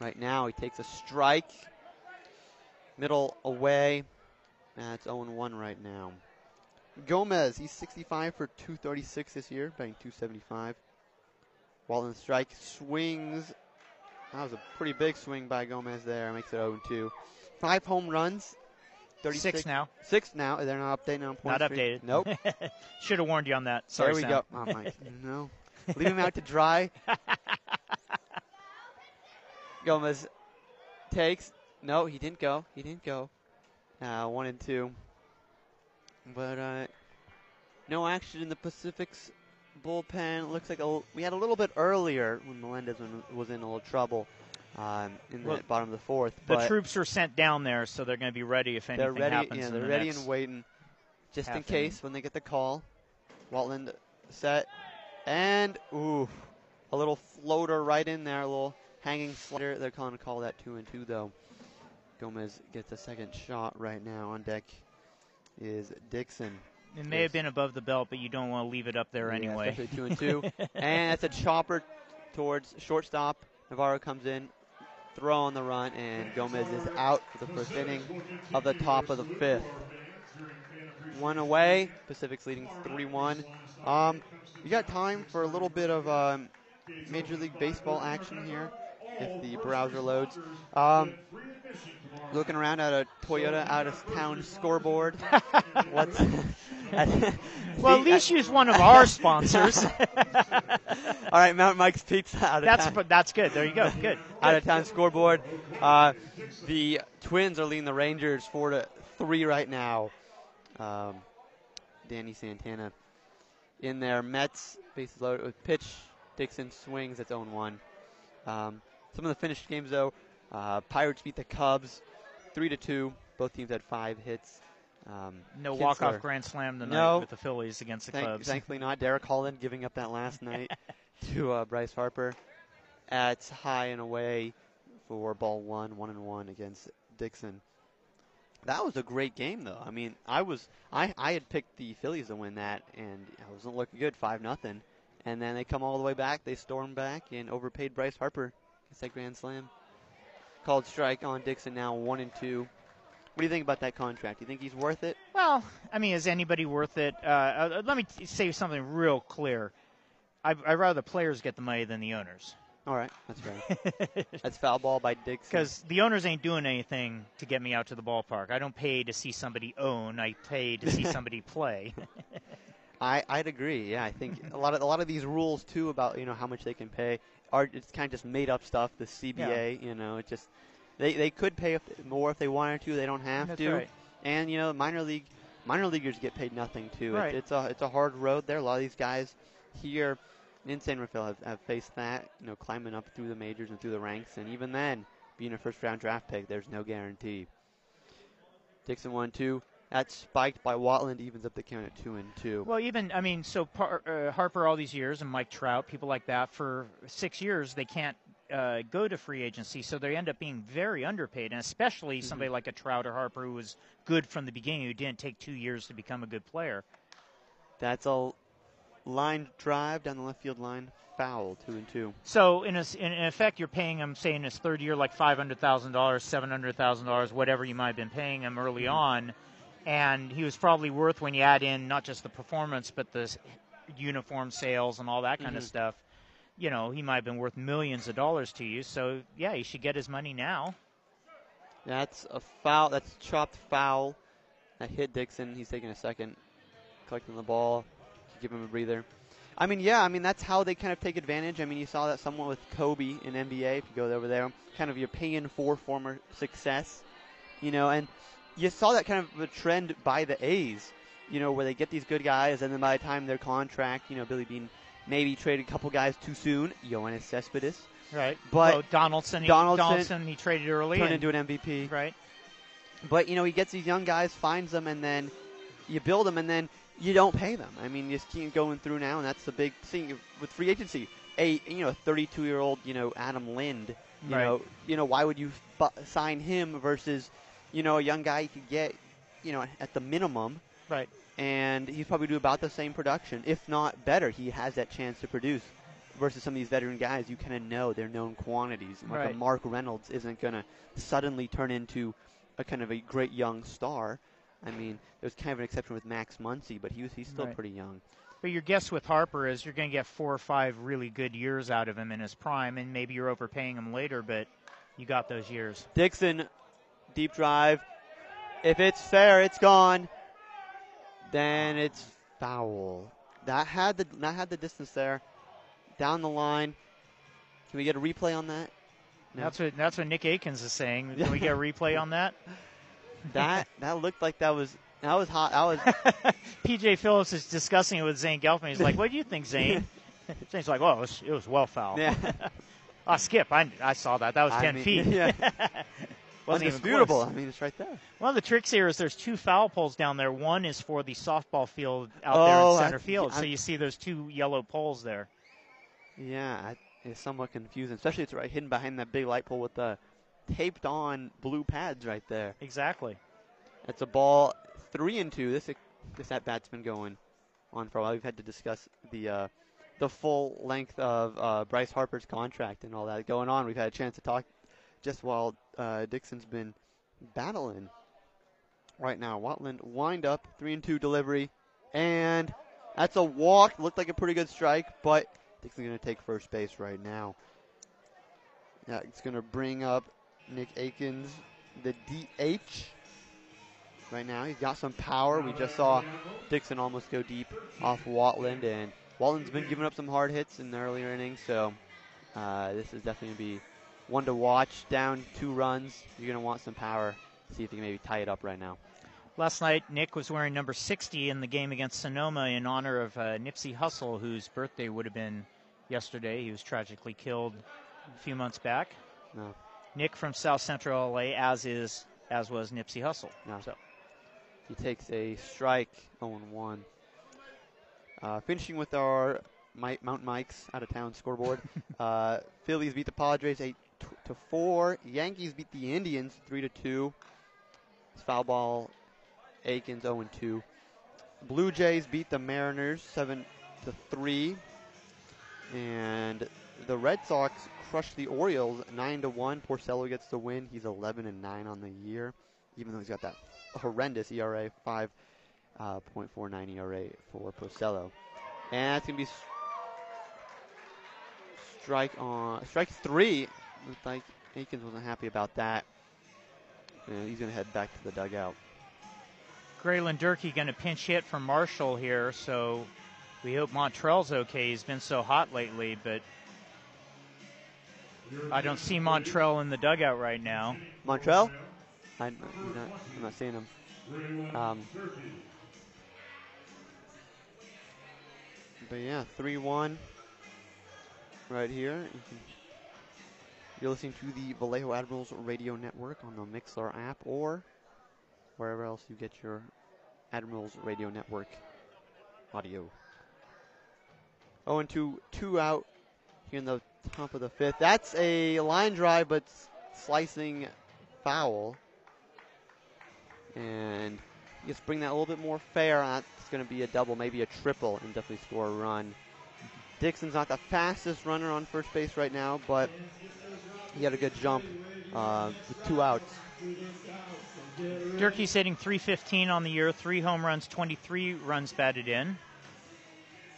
Right now, he takes a strike. Middle away. That's 0 1 right now. Gomez, he's 65 for 236 this year, batting 275. Watland strike swings. That was a pretty big swing by Gomez there. Makes it 0 2. Five home runs. 36. Six now. Six now. They're not updated on point Not updated. Nope. Should have warned you on that. Sorry, there we Sam. go. Oh, my. no. Leave him out to dry. Gomez takes. No, he didn't go. He didn't go. Uh, one and two. But uh, no action in the Pacific's bullpen. Looks like a, we had a little bit earlier when Melendez was in a little trouble um, in the Well, bottom of the fourth. The but troops are sent down there, so they're going to be ready if anything they're ready. happens. Yeah, they're the ready next- and waiting, just in half inning. case when they get the call. Watland set, and ooh, a little floater right in there, a little hanging slider. They're calling to call that two and two though. Gomez gets a second shot right now on deck. Is Dixon? It may have been above the belt, but you don't want to leave it up there Yeah, anyway. especially two and two. and it's a chopper towards shortstop. Navarro comes in, throw on the run, and Gomez is out for the first inning of the top of the fifth. One away. Pacific's leading 3 1. Um, you got time for a little bit of um, Major League Baseball action here if the browser loads. Um, looking around at a Toyota out of town scoreboard. What's. well, at least use one of our sponsors. All right, Mountain Mike's Pizza out of that's town. that's good. There you go. Good. out of town scoreboard. Uh, the Twins are leading the Rangers four to three right now. Um, Danny Santana in there. Mets bases loaded with pitch. Dixon swings. That's 0 1. Um, some of the finished games though. Uh, Pirates beat the Cubs three to two. Both teams had five hits. Um, No Kinsler- walk-off grand slam tonight No. with the Phillies against the Thank- Cubs. Thankfully not. Derek Holland giving up that last night to uh, Bryce Harper at high and away for ball one, one and one against Dixon. That was a great game, though. I mean, I was I, I had picked the Phillies to win that, and it wasn't looking good, five nothing. And then they come all the way back. They storm back and overpaid Bryce Harper. Gets that grand slam. Called strike on Dixon now, one and two. What do you think about that contract? Do you think he's worth it? Well, I mean, is anybody worth it? Uh, uh, let me t- say something real clear. I, I'd rather the players get the money than the owners. All right, that's right. that's foul ball by Dixon. Because the owners ain't doing anything to get me out to the ballpark. I don't pay to see somebody own. I pay to see somebody play. I I'd agree. Yeah, I think a lot of a lot of these rules too about you know how much they can pay are it's kind of just made up stuff. The CBA, you know, it just they they could pay if, more if they wanted to. They don't have That's to. right. And you know, minor league minor leaguers get paid nothing too. Right. It, it's a it's a hard road there. A lot of these guys here in San Rafael have, have faced that, you know, climbing up through the majors and through the ranks, and even then, being a first round draft pick, there's no guarantee. Dixon one two. That's spiked by Watland, evens up the count at two and two. Well, even I mean, so Par- uh, Harper all these years and Mike Trout, people like that, for six years they can't uh, go to free agency, so they end up being very underpaid, and especially Mm-hmm. somebody like a Trout or Harper who was good from the beginning, who didn't take two years to become a good player. That's a line drive down the left field line, foul, two and two. So in, a, in effect, you're paying him, say in his third year, like five hundred thousand dollars, seven hundred thousand dollars, whatever you might have been paying him early Mm-hmm. on, and he was probably worth when you add in not just the performance, but the uniform sales and all that kind of Mhm. stuff. You know, he might have been worth millions of dollars to you. So yeah, he should get his money now. That's a foul. That's chopped foul. That hit Dixon. He's taking a second, collecting the ball, give him a breather. I mean, yeah. I mean, that's how they kind of take advantage. I mean, you saw that someone with Kobe in NBA. If you go over there, kind of you're paying for former success, you know, and you saw that kind of a trend by the A's, you know, where they get these good guys, and then by the time their contract, you know, Billy Beane maybe traded a couple guys too soon. Yoenis Cespedes Right. But well, Donaldson, he, Donaldson Donaldson, he traded early. turned and- into an MVP. right. But you know, he gets these young guys, finds them, and then you build them, and then you don't pay them. I mean, you just keep going through now, and that's the big thing with free agency. A you know, 32 year old, you know, Adam Lind. You Right. know, you know, why would you bu- sign him versus, you know, a young guy you could get, you know, at the minimum, Right. and he's probably do about the same production, if not better. He has that chance to produce. Versus some of these veteran guys, you kind of know they're known quantities. Like Right. a Mark Reynolds isn't going to suddenly turn into a kind of a great young star. I mean, there's kind of an exception with Max Muncy, but he was he's still Right. pretty young. But your guess with Harper is you're going to get four or five really good years out of him in his prime, and maybe you're overpaying him later, but you got those years. Dixon, deep drive. If it's fair, it's gone. Then it's foul. That had the that had the distance there. Down the line. Can we get a replay on that? No. That's what that's what Nick Akins is saying. Can we get a replay on that? That that looked like that was that was hot. That was PJ Phillips is discussing it with Zane Gelfman. He's like, "What do you think, Zane?" Zane's like, "Well, it was, it was well foul." yeah. Ah, Skip, I, I saw that. That was I ten mean, feet. yeah. Wasn't even close. I mean, it's right there. One of the tricks here is there's two foul poles down there. One is for the softball field out Oh, there in I- center field. so you see those two yellow poles there. Yeah, I, it's somewhat confusing, especially it's right hidden behind that big light pole with the taped on blue pads right there. Exactly. It's a ball three and two. This this at bat's been going on for a while. We've had to discuss the uh, the full length of uh, Bryce Harper's contract and all that going on. We've had a chance to talk just while uh, Dixon's been battling right now. Watland wind up three and two delivery, and that's a walk. Looked like a pretty good strike, but Dixon's going to take first base right now. Yeah, it's going to bring up Nick Akins, the DH right now. He's got some power. We just saw Dixon almost go deep off Watland, and Watland's been giving up some hard hits in the earlier innings, so uh, this is definitely going to be one to watch. Down two runs, you're going to want some power. See if you can maybe tie it up right now. Last night, Nick was wearing number 60 in the game against Sonoma in honor of uh, Nipsey Hussle, whose birthday would have been yesterday. He was tragically killed a few months back. No. Nick from South Central LA, as is as was Nipsey Hussle. No. So He takes a strike, 0 1. Uh, finishing with our Mountain Mike's out of town scoreboard. uh, Phillies beat the Padres 8 t- to 4. Yankees beat the Indians 3 to 2. It's foul ball. Aikens 0 2. Blue Jays beat the Mariners 7 to 3. And the Red Sox crushed the Orioles 9 to 1. Porcello gets the win. He's 11 and 9 on the year, even though he's got that horrendous ERA, 5.49 uh, ERA for Porcello. And going to be strike on strike three. Looks like Aikens wasn't happy about that. And he's to head back to the dugout. Graylin Durkee to pinch hit for Marshall here, so we hope Montrell's okay. He's been so hot lately, but I don't see Montrell in the dugout right now. Montrell? I, he's not, I'm not seeing him. Um, but yeah, 3 1. right here. You you're listening to the Vallejo Admirals Radio Network on the Mixlr app or wherever else you get your Admirals Radio Network audio. Oh, and two, two out here in the top of the fifth. That's a line drive, but slicing foul. And just bring that a little bit more fair. That's going to be a double, maybe a triple, and definitely score a run. Dixon's not the fastest runner on first base right now, but he had a good jump uh, with two outs. Durkee's hitting 315 on the year, three home runs, 23 runs batted in.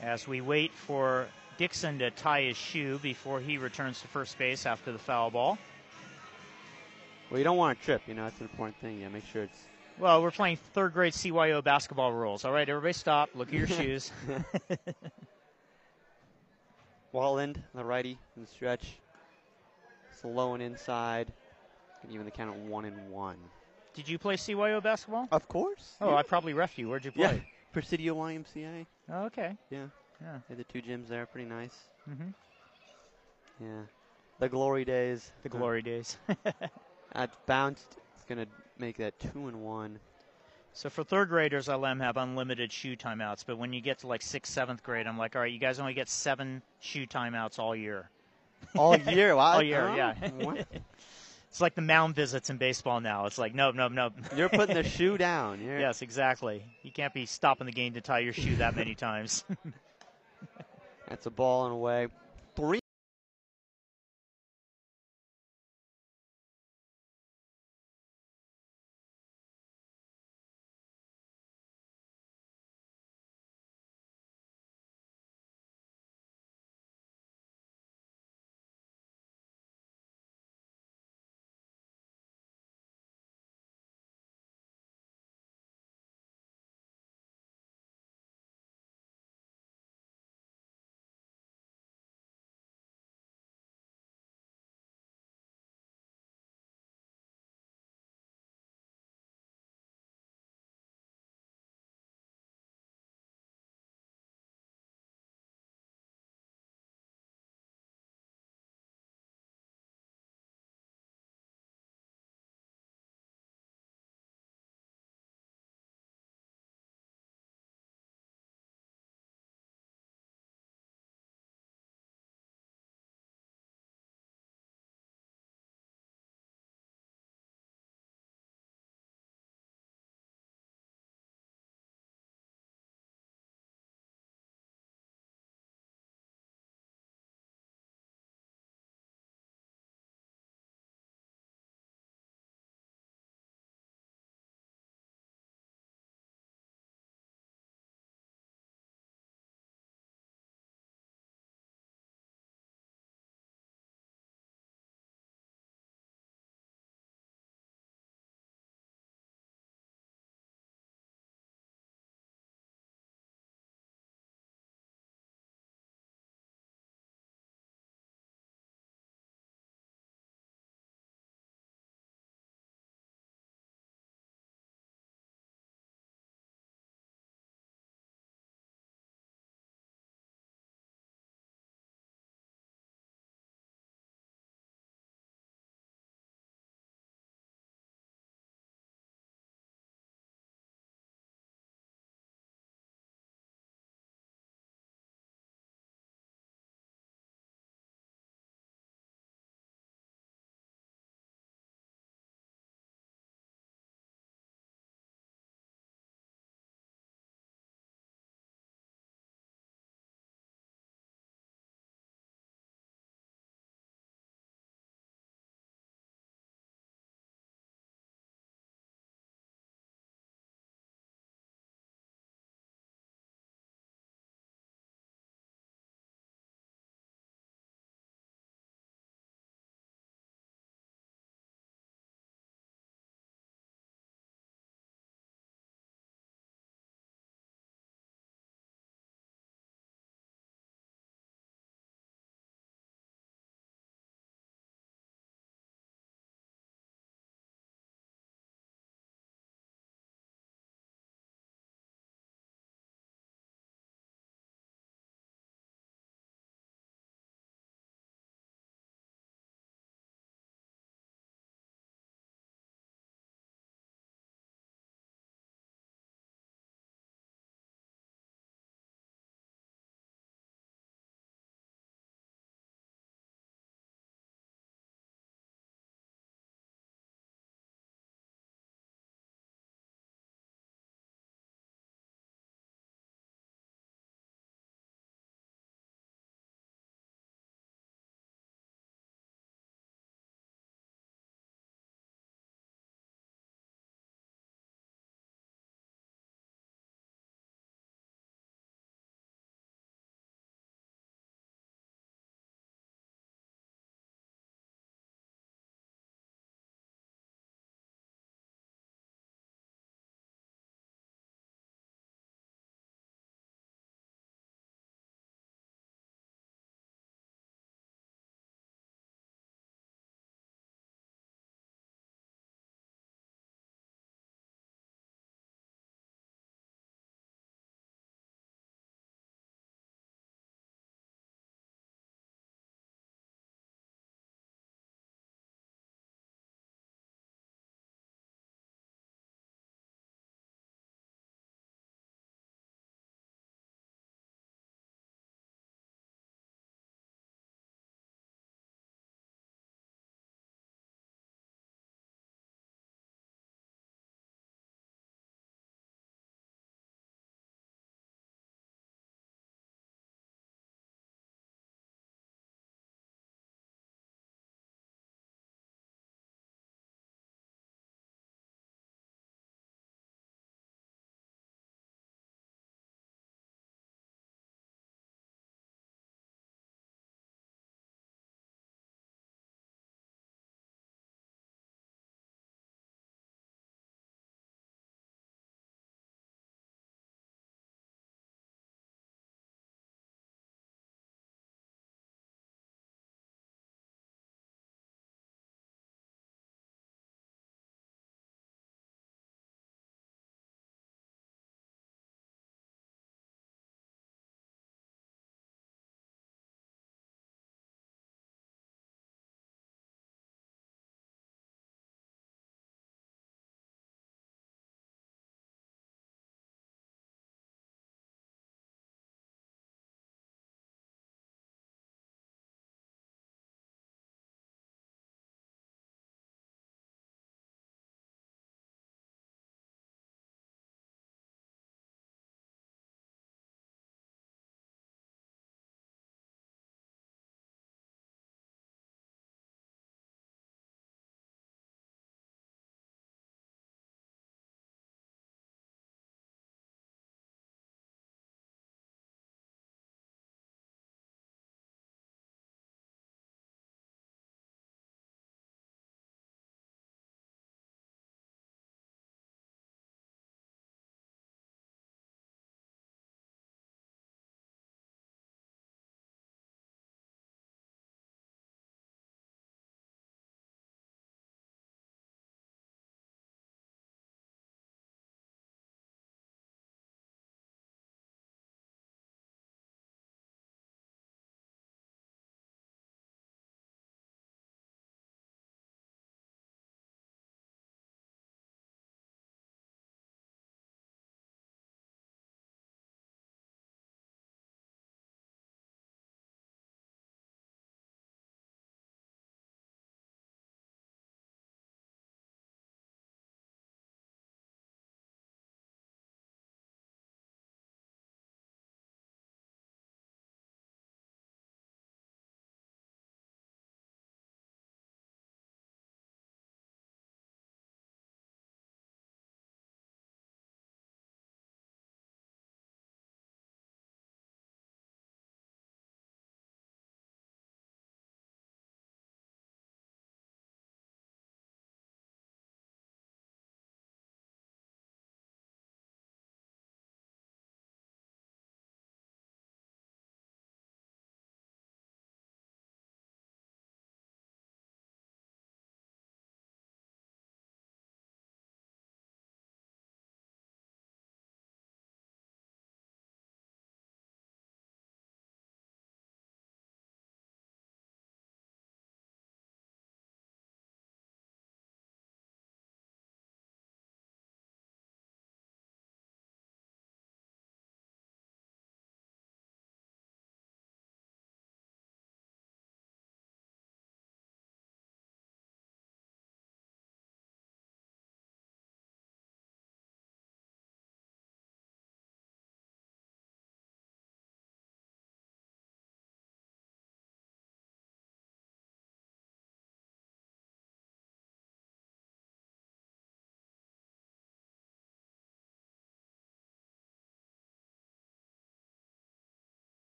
As we wait for Dixon to tie his shoe before he returns to first base after the foul ball. Well, you don't want to trip, you know, that's an important thing. Yeah, make sure it's. Well, we're playing third grade CYO basketball rules. All right, everybody stop, look at your shoes. Watland, the righty, in the stretch. Slow and inside. Can even the count at one and one. Did you play CYO basketball? Of course. Oh, yeah. I probably refed you. Where'd you Yeah, play? Presidio YMCA. Oh, okay. Yeah, Yeah. they the two gyms there, pretty nice. hmm Yeah, the glory days. The glory days. At bounced, it's gonna make that two and one. So for third graders, I let them have unlimited shoe timeouts. But when you get to like sixth, seventh grade, I'm like, all right, you guys only get seven shoe timeouts all year. All year, wow. All year, oh, yeah. It's like the mound visits in baseball now. It's like, nope, nope, nope. You're putting the shoe down. You're, yes, exactly. You can't be stopping the game to tie your shoe that many times. That's a ball and away.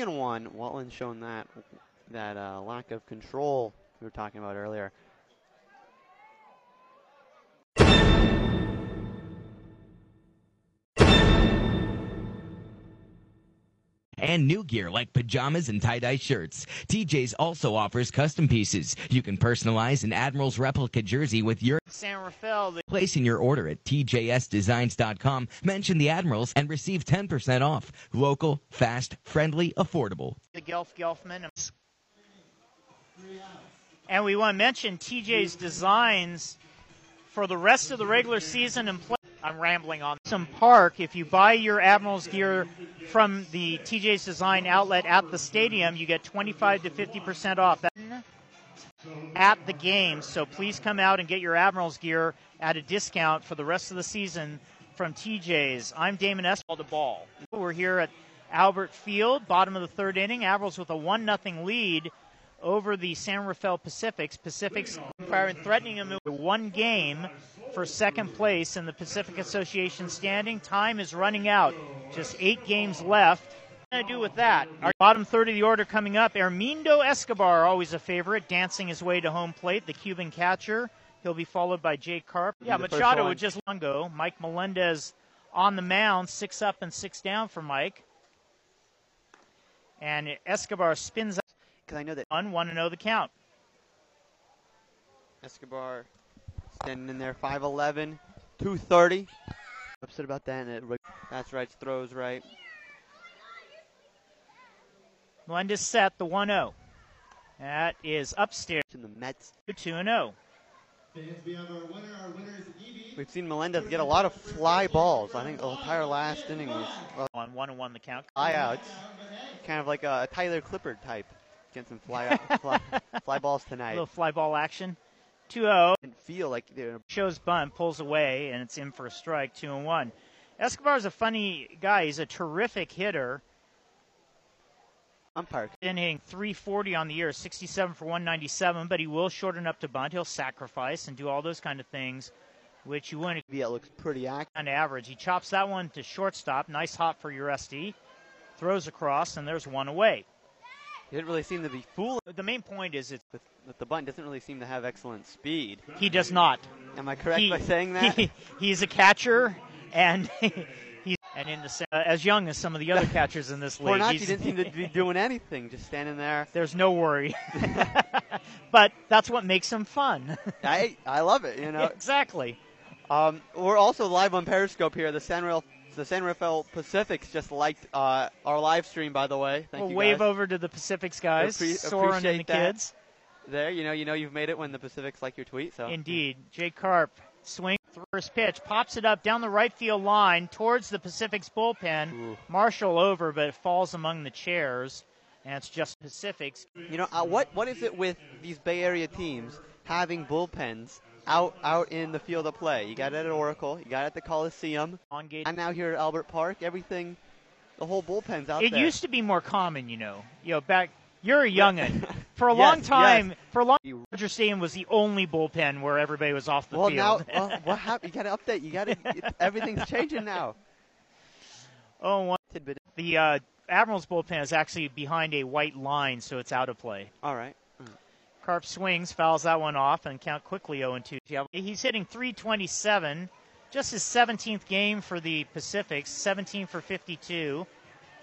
And one. Watland shown that that uh, lack of control we were talking about earlier. And new gear like pajamas and tie-dye shirts. TJ's also offers custom pieces. You can personalize an Admiral's replica jersey with your San Rafael, the placing your order at tjsdesigns.com. Mention the Admirals and receive 10% off. Local, fast, friendly, affordable. the Gelf Gelfman. And we want to mention TJ's designs for the rest of the regular season and play. I'm rambling on. Some park. If you buy your Admirals gear from the TJ's Design outlet at the stadium, you get 25 to 50 percent off. At the game, so please come out and get your Admirals gear at a discount for the rest of the season from TJ's. I'm Damon Esper, the ball. We're here at Albert Field, bottom of the third inning. Admirals with a one nothing lead over the San Rafael Pacifics. Pacifics threatening him with one game for second place in the Pacific Association standing. Time is running out. Just eight games left. What going to do with that? Our bottom third of the order coming up. Hermindo Escobar, always a favorite, dancing his way to home plate. The Cuban catcher. He'll be followed by Jay Carp. Yeah, Machado one. would just long go. Mike Melendez on the mound, six up and six down for Mike. And Escobar spins Because I know that on one to know oh the count. Escobar standing in there, 5'11", 230. Upset about that. And it, that's right, throws right. Melendez set the 1 0. That is upstairs To the Mets. to 2 0. We've seen Melendez get a lot of fly balls. I think the entire last inning was uh, On 1 1 the count. fly outs. Kind of like a Tyler Clippard type. Getting some fly, fly, fly balls A tonight. little fly ball action. 2 0. Didn't feel like they're Shows bunt, pulls away, and it's in for a strike, 2 and 1. Escobar's a funny guy. He's a terrific hitter. umpire. Been hitting 340 on the year, 67 for 197, but he will shorten up to bunt. He'll sacrifice and do all those kind of things, which you wouldn't Yeah, it looks pretty accurate. on average. He chops that one to shortstop. Nice hop for Uresti. Throws across, and there's one away. He didn't really seem to be fooling The main point is it's with, with the bunt. Doesn't really seem to have excellent speed. he does not. Am I correct He- by saying that? he- he's a catcher, and he's and in the sa- as young as some of the other catchers in this league. Fornacci He's- didn't seem to be doing anything, just standing there. There's no worry, but that's what makes him fun. I I love it. You know. exactly. Um, we're also live on Periscope here. The San Rafael, the San Rafael Pacifics just liked uh, our live stream, by the way. Thank we'll you wave guys. over to the Pacifics guys, Appre- Soren and the that. kids. there. You know, you know, you've made it when the Pacifics like your tweet. So Indeed. Jay Carp swing first pitch, pops it up down the right field line towards the Pacific's bullpen. Ooh. Marshall over, but it falls among the chairs, and it's just Pacific's. You know, uh, what what is it with these Bay Area teams having bullpens out out in the field of play? You got it at Oracle, you got it at the Coliseum, On gate. and now here at Albert Park. Everything, the whole bullpen's out It there. It used to be more common, you know. You know, back you're a youngin. For a Yes, long yes. time, for a long Dodger Stadium was the only bullpen where everybody was off the well, field. Well, now uh, what happened? You got to update. You got to. Everything's changing now. oh, one, Tidbit. the uh, Admiral's bullpen is actually behind a white line, so it's out of play. All right. Carp swings, fouls that one off, and count quickly 0 2. He's hitting 327, just his 17th game for the Pacifics, 17 for 52,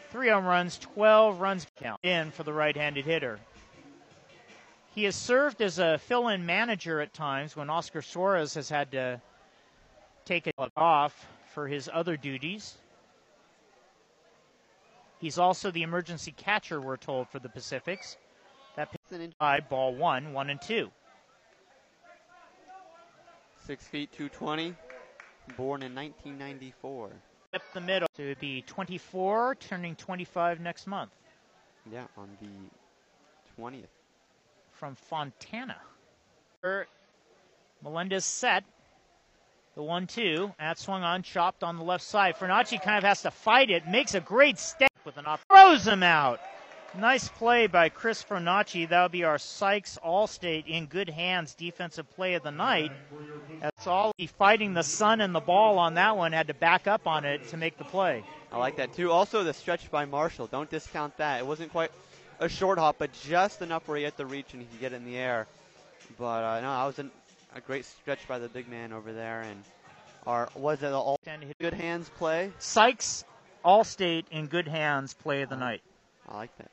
three home runs, 12 runs count in for the right-handed hitter. He has served as a fill-in manager at times when Oscar Suarez has had to take it off for his other duties. He's also the emergency catcher, we're told, for the Pacifics. That inch- by ball one, one and two. Six feet, 220. Born in 1994. Up the middle. So it would be 24, turning 25 next month Yeah, on the 20th. from Fontana. Melendez set. The one two. That swung on, chopped on the left side. Fornacci kind of has to fight it. Makes a great step with an off. Throws him out. Nice play by Chris Fornacci. That'll be our Sykes Allstate in good hands defensive play of the night. That's all he fighting the sun and the ball on that one. Had to back up on it to make the play. I like that too. Also, the stretch by Marshall. Don't discount that. It wasn't quite a short hop, but just enough where he had the reach and he could get it in the air. But uh, no, that was an, a great stretch by the big man over there. And our was it the all good hands play? Sykes Allstate in good hands play of the night. I like that.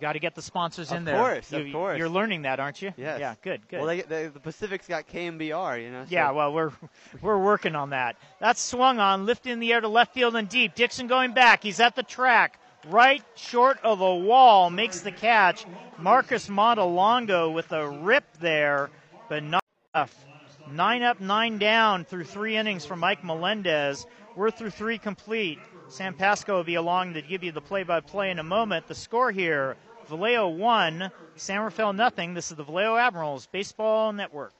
Got to get the sponsors Of in there. Of course, you, of course. You're learning that, aren't you? Yes. Yeah, good, good. Well, they, they, the Pacific's got KMBR, you know. so- Yeah, well, we're we're working on that. That's swung on, lifted in the air to left field and deep. Dixon going back. He's at the track, right short of the wall, makes the catch. Marcus Montalongo with a rip there, but not enough. Nine up, nine down through three innings for Mike Melendez. We're through three complete. Sam Pasco will be along to give you the play-by-play in a moment. The score here: Vallejo one, San Rafael nothing. This is the Vallejo Admirals Baseball Network.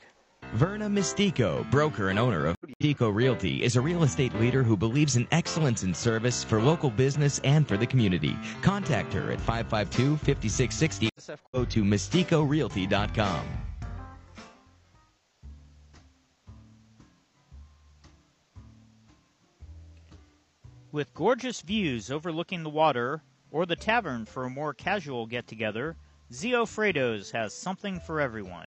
Verna Mystico, broker and owner of Mystico Realty, is a real estate leader who believes in excellence in service for local business and for the community. Contact her at 552-5660. Go to mysticorealty.com. With gorgeous views overlooking the water or the tavern for a more casual get together, Zio Fraedo's has something for everyone.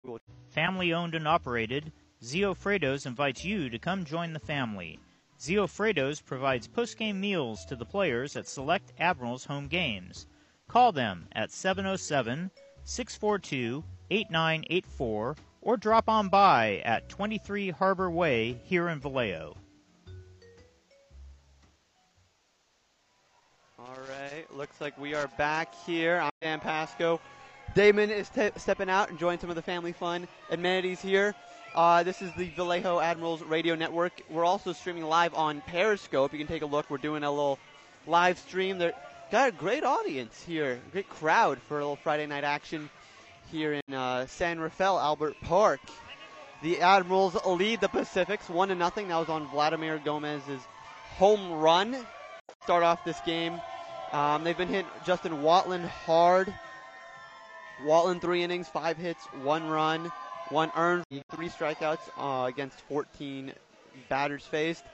Family owned and operated, Zio Fraedo's invites you to come join the family. Zio Fraedo's provides post-game meals to the players at select Admirals home games. Call them at 707 642 8984 or drop on by at 23 Harbor Way here in Vallejo. All right, looks like we are back here. I'm Dan Pasco. Damon is te- stepping out, enjoying some of the family fun amenities here. Uh, this is the Vallejo Admirals Radio Network. We're also streaming live on Periscope. You can take a look. We're doing a little live stream. They're got a great audience here, great crowd for a little Friday night action here in uh, San Rafael, Albert Park. The Admirals lead the Pacifics one to nothing. That was on Vladimir Gomez's home run. Start off this game. Um, they've been hit Justin Watland hard. Watland three innings, five hits, one run, one earned, three strikeouts uh, against 14 batters faced.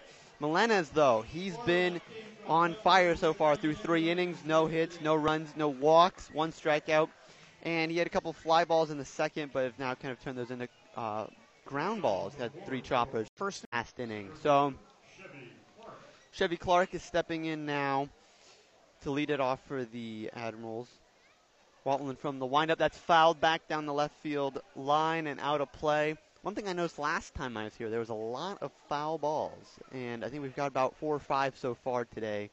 Melendez, though, he's been on fire so far through three innings, no hits, no runs, no walks, one strikeout, and he had a couple fly balls in the second, but have now kind of turned those into uh, ground balls. Had three choppers first last inning. So Chevy Clark is stepping in now to lead it off for the Admirals. Watland from the windup. That's fouled back down the left field line and out of play. One thing I noticed last time I was here, there was a lot of foul balls, and I think we've got about four or five so far today.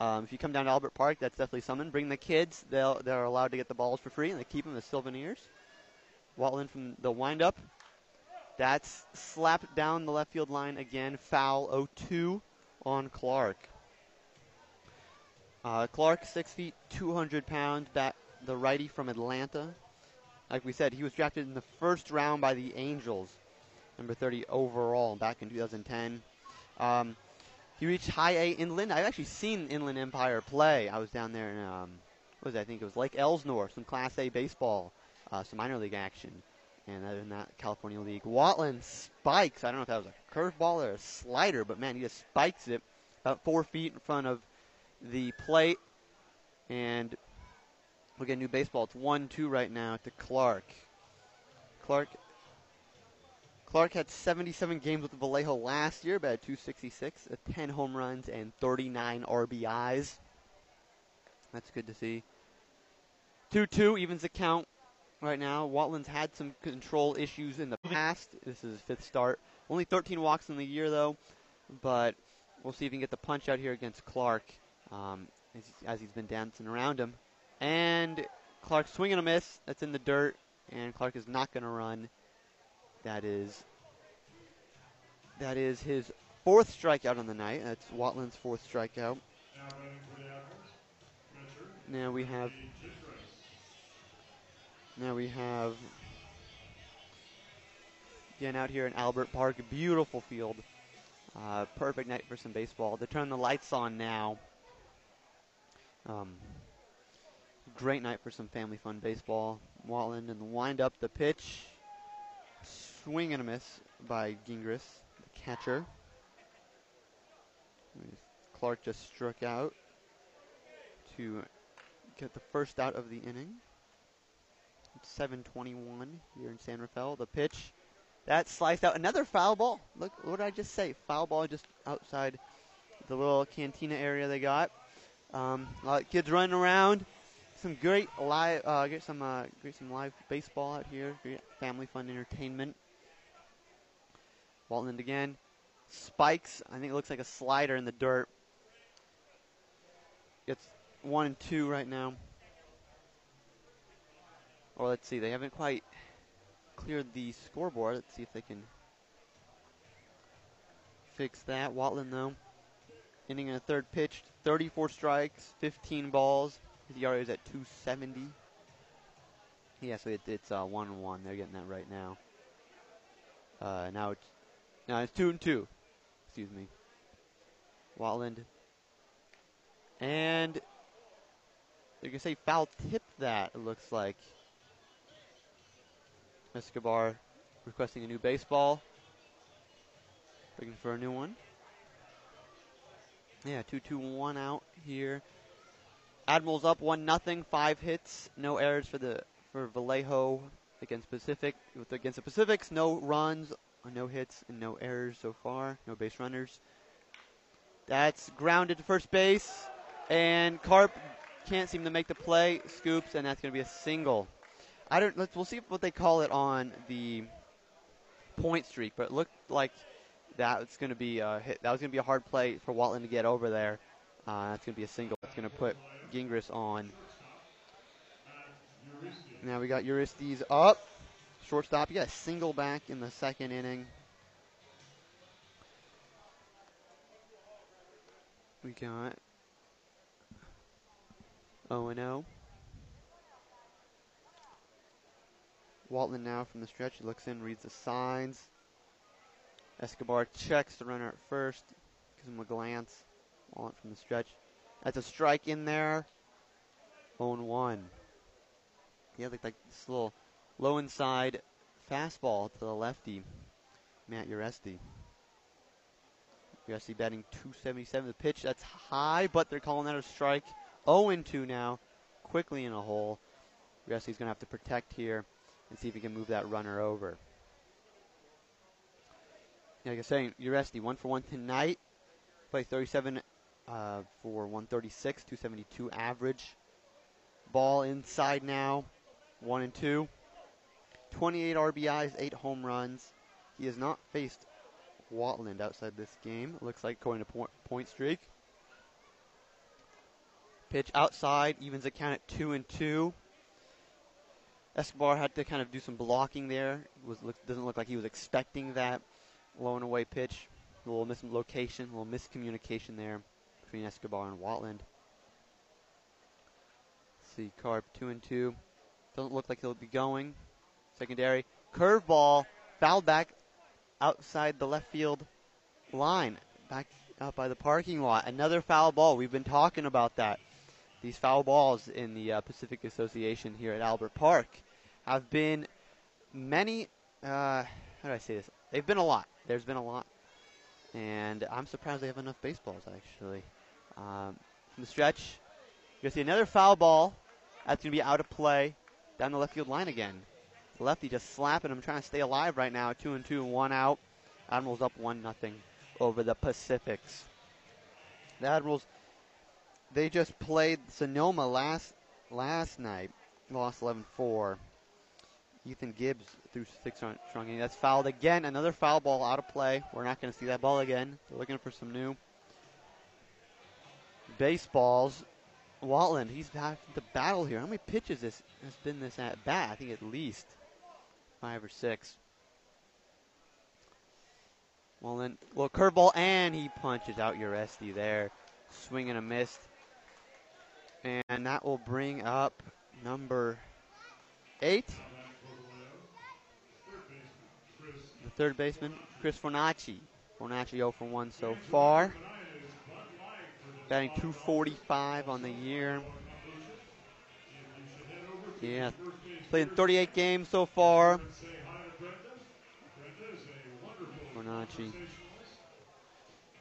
Um, if you come down to Albert Park, that's definitely something. Bring the kids; they'll they're allowed to get the balls for free, and they keep them as souvenirs. Watland from the windup. That's slapped down the left field line again. Foul 0-2 on Clark. Uh, Clark, six feet, 200 pounds, bat, the righty from Atlanta. Like we said, he was drafted in the first round by the Angels, number 30 overall, back in 2010. Um, he reached high A Inland. I've actually seen Inland Empire play. I was down there in, um, what was it? I think it was Lake Elsinore, some Class A baseball, uh, some minor league action. And other than that, California League. Watland spikes. I don't know if that was a curveball or a slider, but man, he just spikes it about four feet in front of the plate. And we'll get a new baseball. It's 1 2 right now to Clark. Clark. Clark had 77 games with Vallejo last year, but had 266, uh, 10 home runs, and 39 RBIs. That's good to see. 2 2 evens the count right now. Watland's had some control issues in the past. This is his fifth start. Only 13 walks in the year, though, but we'll see if he can get the punch out here against Clark um, as, as he's been dancing around him. And Clark swinging a miss. That's in the dirt, and Clark is not going to run. That is that is his fourth strikeout on the night. That's Watland's fourth strikeout. Now we have now we have again out here in Albert Park, beautiful field. Uh, perfect night for some baseball. They turn the lights on now. Um, great night for some family fun baseball. Watland and wind up the pitch. Swing and a miss by Gingras, the catcher. Clark just struck out to get the first out of the inning. It's 7:21 here in San Rafael. The pitch that sliced out another foul ball. Look, what did I just say? Foul ball just outside the little cantina area they got. Um, a lot of kids running around. Some great live, uh, get some, uh, get some live baseball out here. Great family fun entertainment. Watland again. Spikes. I think it looks like a slider in the dirt. It's one and two right now. Or let's see, they haven't quite cleared the scoreboard. Let's see if they can fix that. Watland though, inning in a third pitch, 34 strikes, 15 balls. His ERA is at 270. Yeah, so it, it's uh, one and one. They're getting that right now. Uh, now it's now it's two and two. Excuse me. Watland. And you can say foul tip that, it looks like. Escobar requesting a new baseball. Looking for a new one. Yeah, 2 2 1 out here. Admirals up 1 nothing, 5 hits, no errors for the for Vallejo against Pacific. With against the Pacifics, no runs, no hits, and no errors so far. No base runners. That's grounded to first base. And Carp can't seem to make the play. Scoops, and that's going to be a single. I don't. Let's. We'll see what they call it on the Pointstreak, but it looked like that was going to be a hit. That was going to be a hard play for Watland to get over there. Uh, that's going to be a single. That's going to put Gingras on. Now we got Uresti's up. Shortstop. You got a single back in the second inning. We got 0 0. Watland now from the stretch. He looks in, reads the signs. Escobar checks the runner at first, gives him a glance. Watland from the stretch. That's a strike in there. 0 1. He had like, like this little low inside fastball to the lefty, Matt Uresti. Uresti batting 277. The pitch, that's high, but they're calling that a strike. 0 2 now, quickly in a hole. Uresti's going to have to protect here and see if he can move that runner over. Like I saying, Uresti, one for one tonight. Play 37 uh, for 136, 272 average. Ball inside now, one and two. 28 RBIs, eight home runs. He has not faced Watland outside this game. Looks like going to point, Pointstreak. Pitch outside, evens the count at two and two. Escobar had to kind of do some blocking there. Was look, doesn't look like he was expecting that low and away pitch. A little mislocation, a little miscommunication there between Escobar and Watland. Let's see, Carp two and two. Doesn't look like he'll be going. Secondary curveball, fouled back outside the left field line, back out by the parking lot. Another foul ball. We've been talking about that. These foul balls in the uh, Pacific Association here at Albert Park have been many. Uh, how do I say this? They've been a lot. There's been a lot, and I'm surprised they have enough baseballs actually. Um, from the stretch, you're gonna see another foul ball. That's gonna be out of play down the left field line again. The lefty just slapping him, trying to stay alive right now. Two and two, one out. Admirals up one nothing over the Pacifics. The Admirals, they just played Sonoma last last night, lost 11-4. Ethan Gibbs threw six on strong. That's fouled again. Another foul ball out of play. We're not going to see that ball again. They're looking for some new baseballs. Watland, he's back to battle here. How many pitches this has been this at bat? I think at least five or six. Watland, well, curveball, and he punches out your Uresti there. Swing and a miss. And that will bring up number eight. The third baseman, Chris Fornacci. Fornacci 0 for 1 so far. Batting 245 on the year. Yeah, playing 38 games so far. Bonacci.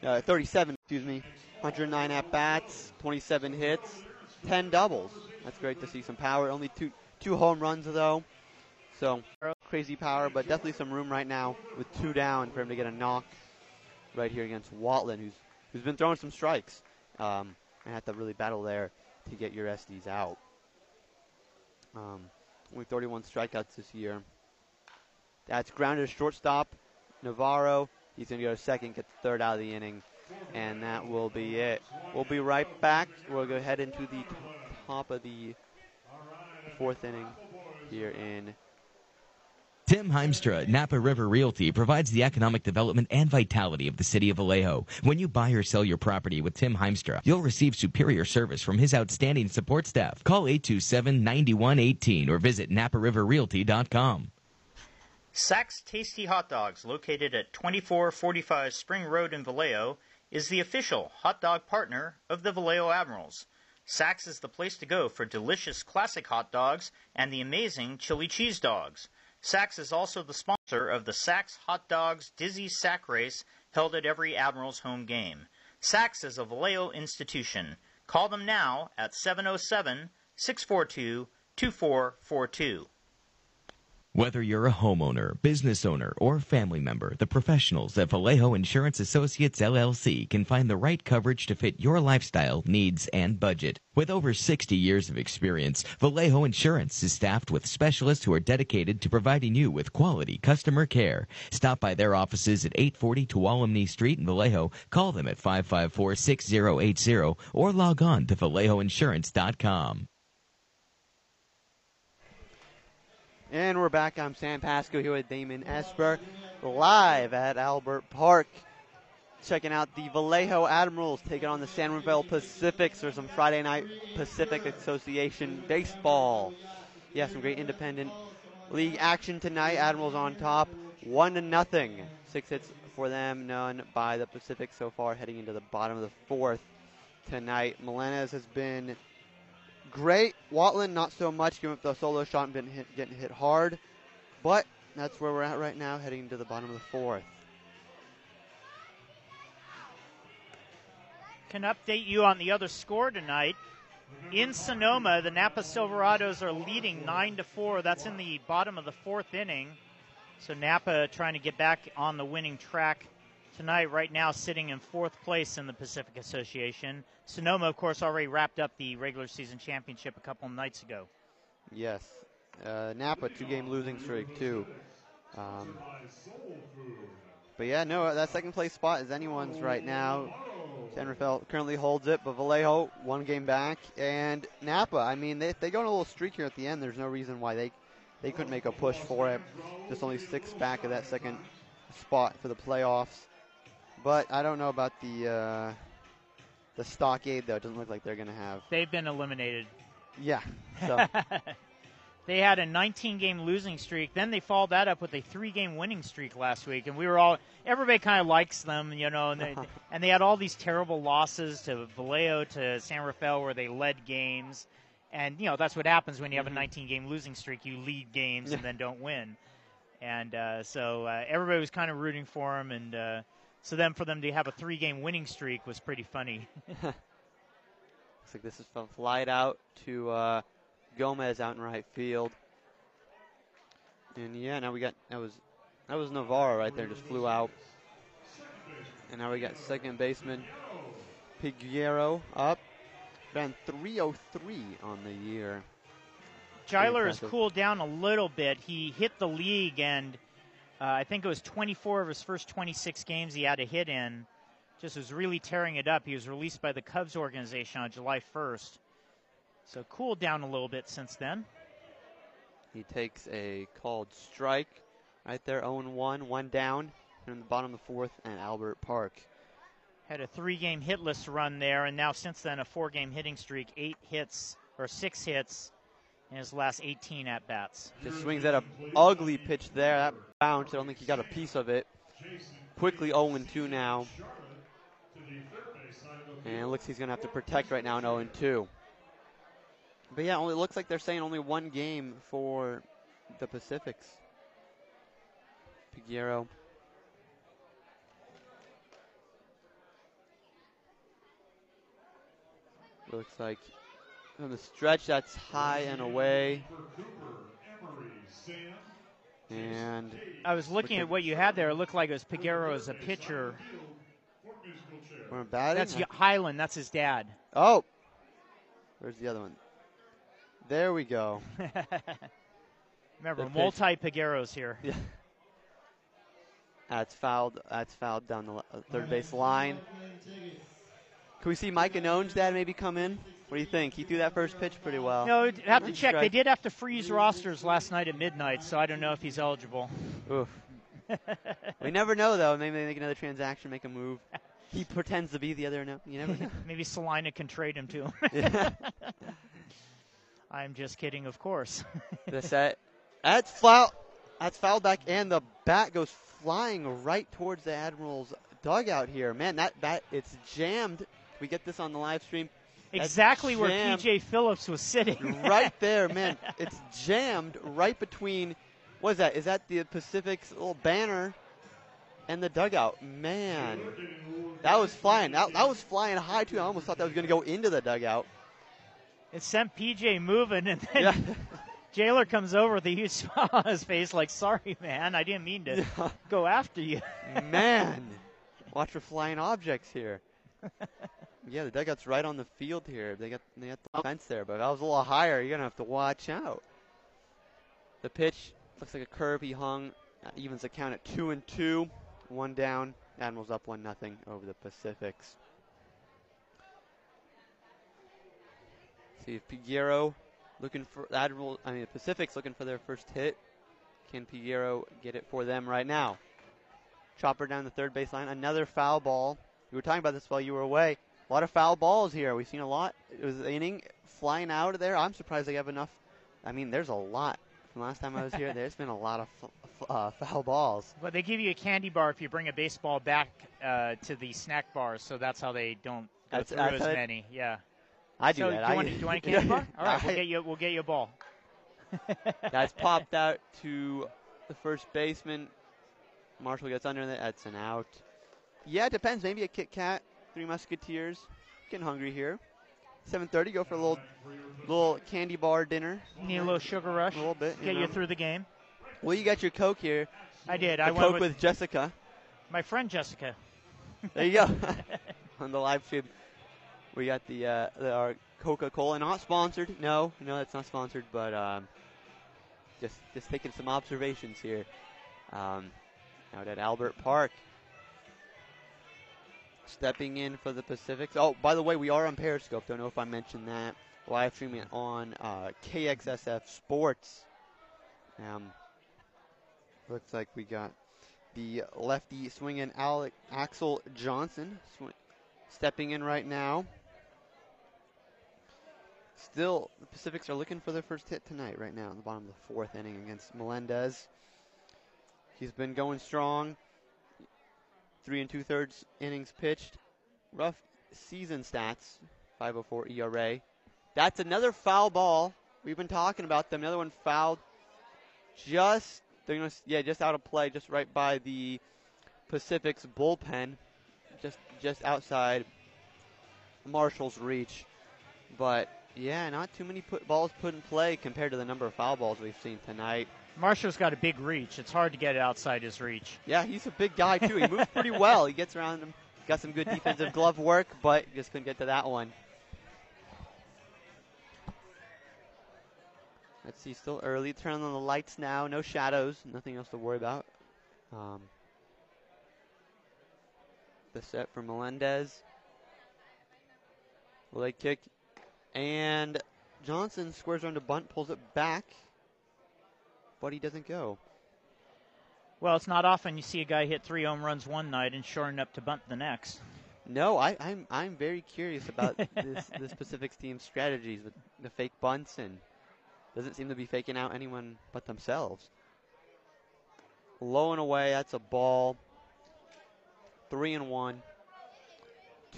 Uh, 37, excuse me. 109 at bats, 27 hits, 10 doubles. That's great to see some power. Only two two home runs though, so crazy power, but definitely some room right now with two down for him to get a knock right here against Watland, who's who's been throwing some strikes um, and have to really battle there to get Uresti's out. Um, only 31 strikeouts this year. That's grounded to shortstop. Navarro, he's going to go to second, get the third out of the inning, and that will be it. We'll be right back. We'll go ahead into the top of the fourth inning here in Tim Heimstra, Napa River Realty, provides the economic development and vitality of the city of Vallejo. When you buy or sell your property with Tim Heimstra, you'll receive superior service from his outstanding support staff. Call 827-9118 or visit napariverrealty.com. Sachs Tasty Hot Dogs, located at 2445 Spring Road in Vallejo, is the official hot dog partner of the Vallejo Admirals. Sachs is the place to go for delicious classic hot dogs and the amazing chili cheese dogs. Sachs is also the sponsor of the Sachs Hot Dogs Dizzy Sack Race held at every Admiral's home game. Sachs is a Vallejo institution. Call them now at 707 642 2442. Whether you're a homeowner, business owner, or family member, the professionals at Vallejo Insurance Associates LLC can find the right coverage to fit your lifestyle, needs, and budget. With over 60 years of experience, Vallejo Insurance is staffed with specialists who are dedicated to providing you with quality customer care. Stop by their offices at 840 Tuolumne Street in Vallejo, call them at 554-6080, or log on to vallejoinsurance.com. And we're back. I'm Sam Pasco here with Damon Esper, live at Albert Park. Checking out the Vallejo Admirals taking on the San Rafael Pacifics for some Friday night Pacific Association baseball. Yeah, some great independent league action tonight. Admirals on top, one to nothing. Six hits for them, none by the Pacific so far, heading into the bottom of the fourth tonight. Melendez has been great. Watland, not so much, giving up the solo shot and been hit, getting hit hard. But that's where we're at right now, heading to the bottom of the fourth. Can update you on the other score tonight. In Sonoma, the Napa Silverados are leading nine to four. That's in the bottom of the fourth inning. So Napa trying to get back on the winning track tonight, right now sitting in fourth place in the Pacific Association. Sonoma, of course, already wrapped up the regular season championship a couple nights ago. Yes. Uh, Napa, two game losing streak, too. Um, but yeah, no, that second place spot is anyone's right now. San Rafael currently holds it, but Vallejo one game back, and Napa. I mean, they, they go on a little streak here at the end. There's no reason why they they couldn't make a push for it. Just only six back of that second spot for the playoffs. But I don't know about the uh, the stockade though. It doesn't look like they're going to have. They've been eliminated. Yeah. So. they had a 19 game losing streak. Then they followed that up with a three game winning streak last week, and we were all everybody kind of likes them, you know. And they, and they had all these terrible losses to Vallejo, to San Rafael, where they led games. And you know that's what happens when you have a 19 game losing streak. You lead games and then don't win. And uh, so uh, everybody was kind of rooting for them, and uh, so then for them to have a three game winning streak was pretty funny. Looks like this is from flight out to uh, Gomez out in right field. And yeah, now we got that was that was Navarro right there, just flew out. And now we got second baseman Piguero up. Ran 303 on the year. Giler has cooled down a little bit. He hit the league and uh, I think it was 24 of his first 26 games he had a hit in. Just was really tearing it up. He was released by the Cubs organization on July 1st. So cooled down a little bit since then. He takes a called strike right there, 0 1, one down in the bottom of the fourth, and Albert Park. Had a three game hitless run there, and now since then a four game hitting streak, eight hits or six hits in his last 18 at bats. Just swings at a ugly pitch there. That bounce. I don't think he got a piece of it. Quickly 0 2 now. And it looks he's going to have to protect right now in 0 2. But yeah, only looks like they're saying only one game for the Pacifics. Piguero. Looks like on the stretch that's high and away. And I was looking at what you had there. It looked like it was Piguero as a pitcher. we're batting. That's Highland. That's his dad. oh, where's the other one? There we go. Remember, multi Pigueros here. Yeah. That's fouled. That's fouled down the uh, third base line. Can we see Mike Anone's dad maybe come in? What do you think? He threw that first pitch pretty well. No, you'd have to check. They did have to freeze rosters last night at midnight, so I don't know if he's eligible. Oof. we never know though. Maybe they make another transaction, make a move. He pretends to be the other. No, you never know. Maybe Salina can trade him to him. I'm just kidding, of course. the set. That's foul. That's foul back, and the bat goes flying right towards the Admiral's dugout here. Man, that bat it's jammed. We get this on the live stream. Exactly where PJ Phillips was sitting. right there, man. It's jammed right between. What is that? Is that the Pacific's little banner and the dugout? Man, that was flying. That, that was flying high too. I almost thought that was going to go into the dugout. it sent PJ moving, and then Yeah. Jailer comes over with a huge smile on his face, like, "Sorry, man, I didn't mean to Yeah. go after you." Man, watch for flying objects here. Yeah, the dugout's right on the field here. They got they got the fence there, but if I was a little higher, you're gonna have to watch out. The pitch looks like a curve he hung. Uh, evens the count at two and two. One down. Admirals up one nothing over the Pacifics. See if Piguero looking for Admiral. I mean, the Pacifics looking for their first hit. Can Piguero get it for them right now? Chopper down the third baseline. Another foul ball. We were talking about this while you were away. A lot of foul balls here. We've seen a lot. It was an inning flying out of there. I'm surprised they have enough. I mean, there's a lot. From last time I was here, there's been a lot of f- f- uh, foul balls. But they give you a candy bar if you bring a baseball back uh, to the snack bars, so that's how they don't go That's- through that's as many. Yeah. I do so that. Do I, you, want, do you want a candy bar? All right, we'll get you. We'll get you a ball. That's popped out to the first baseman. Marshall gets under that. That's an out. Yeah, it depends. Maybe a Kit Kat, Three Musketeers. Getting hungry here. 7:30. Go for a little, little candy bar dinner. Need a little sugar rush. A little bit. Get know. you through the game. Well, you got your Coke here. I did. The I went Coke with, with Jessica. my friend Jessica. There you go. On the live stream, we got the, uh, the our Coca-Cola, not sponsored. No, no, that's not sponsored. But um, just just taking some observations here. Um, out at Albert Park. Stepping in for the Pacifics. Oh, by the way, we are on Periscope. Don't know if I mentioned that. Live streaming on uh, KXSF Sports. Um, looks like we got the lefty swinging Alec, Axel Johnson sw- stepping in right now. Still, the Pacifics are looking for their first hit tonight, right now, in the bottom of the fourth inning against Melendez. He's been going strong. Three and two thirds innings pitched. Rough season stats 504 ERA. That's another foul ball. We've been talking about them. Another one fouled. Just they're gonna yeah, just out of play, just right by the Pacific's bullpen, just just outside Marshall's reach. But yeah, not too many put balls put in play compared to the number of foul balls we've seen tonight. Marshall's got a big reach. It's hard to get it outside his reach. Yeah, he's a big guy too. He moves pretty well. He gets around him. Got some good defensive glove work, but just couldn't get to that one. Let's see, still early. Turn on the lights now. No shadows. Nothing else to worry about. Um, the set for Melendez. Leg kick. And Johnson squares around bunt, pulls it back, but he doesn't go. Well, it's not often you see a guy hit three home runs one night and shorten up to bunt the next. No, I, I'm I'm very curious about this this Pacific's team's strategies with the fake bunts and doesn't seem to be faking out anyone but themselves. Low and away, that's a ball. Three and one.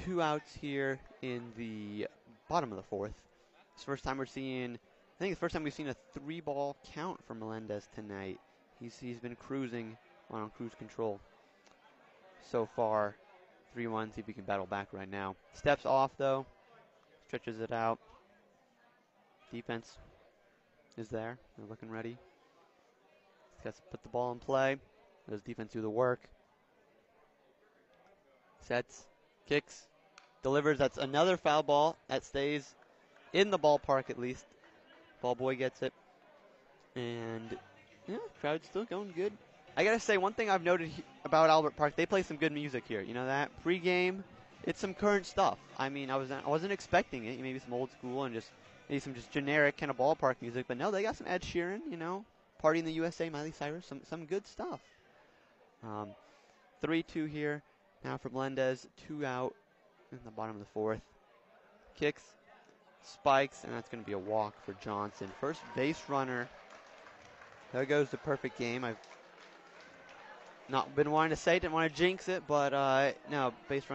Two outs here in the bottom of the fourth. It's the first time we're seeing, I think the first time we've seen a three ball count for Melendez tonight. He's, he's been cruising on cruise control so far. 3 1, see if he can battle back right now. Steps off though, stretches it out. Defense is there. They're looking ready. He's got to put the ball in play. Does defense do the work? Sets, kicks, delivers. That's another foul ball that stays in the ballpark at least. Ball boy gets it. And yeah, crowd's still going good. I gotta say, one thing I've noted he- about Albert Park, they play some good music here. You know that pre-game, it's some current stuff. I mean, I was I wasn't expecting it. Maybe some old school and just maybe some just generic kind of ballpark music. But no, they got some Ed Sheeran. You know, Party in the USA, Miley Cyrus, some some good stuff. Um, three-two here now for Melendez. Two out in the bottom of the fourth. Kicks, spikes, and that's going to be a walk for Johnson. First base runner. There goes the perfect game. I've not been wanting to say, didn't want to jinx it, but uh, no, base runner.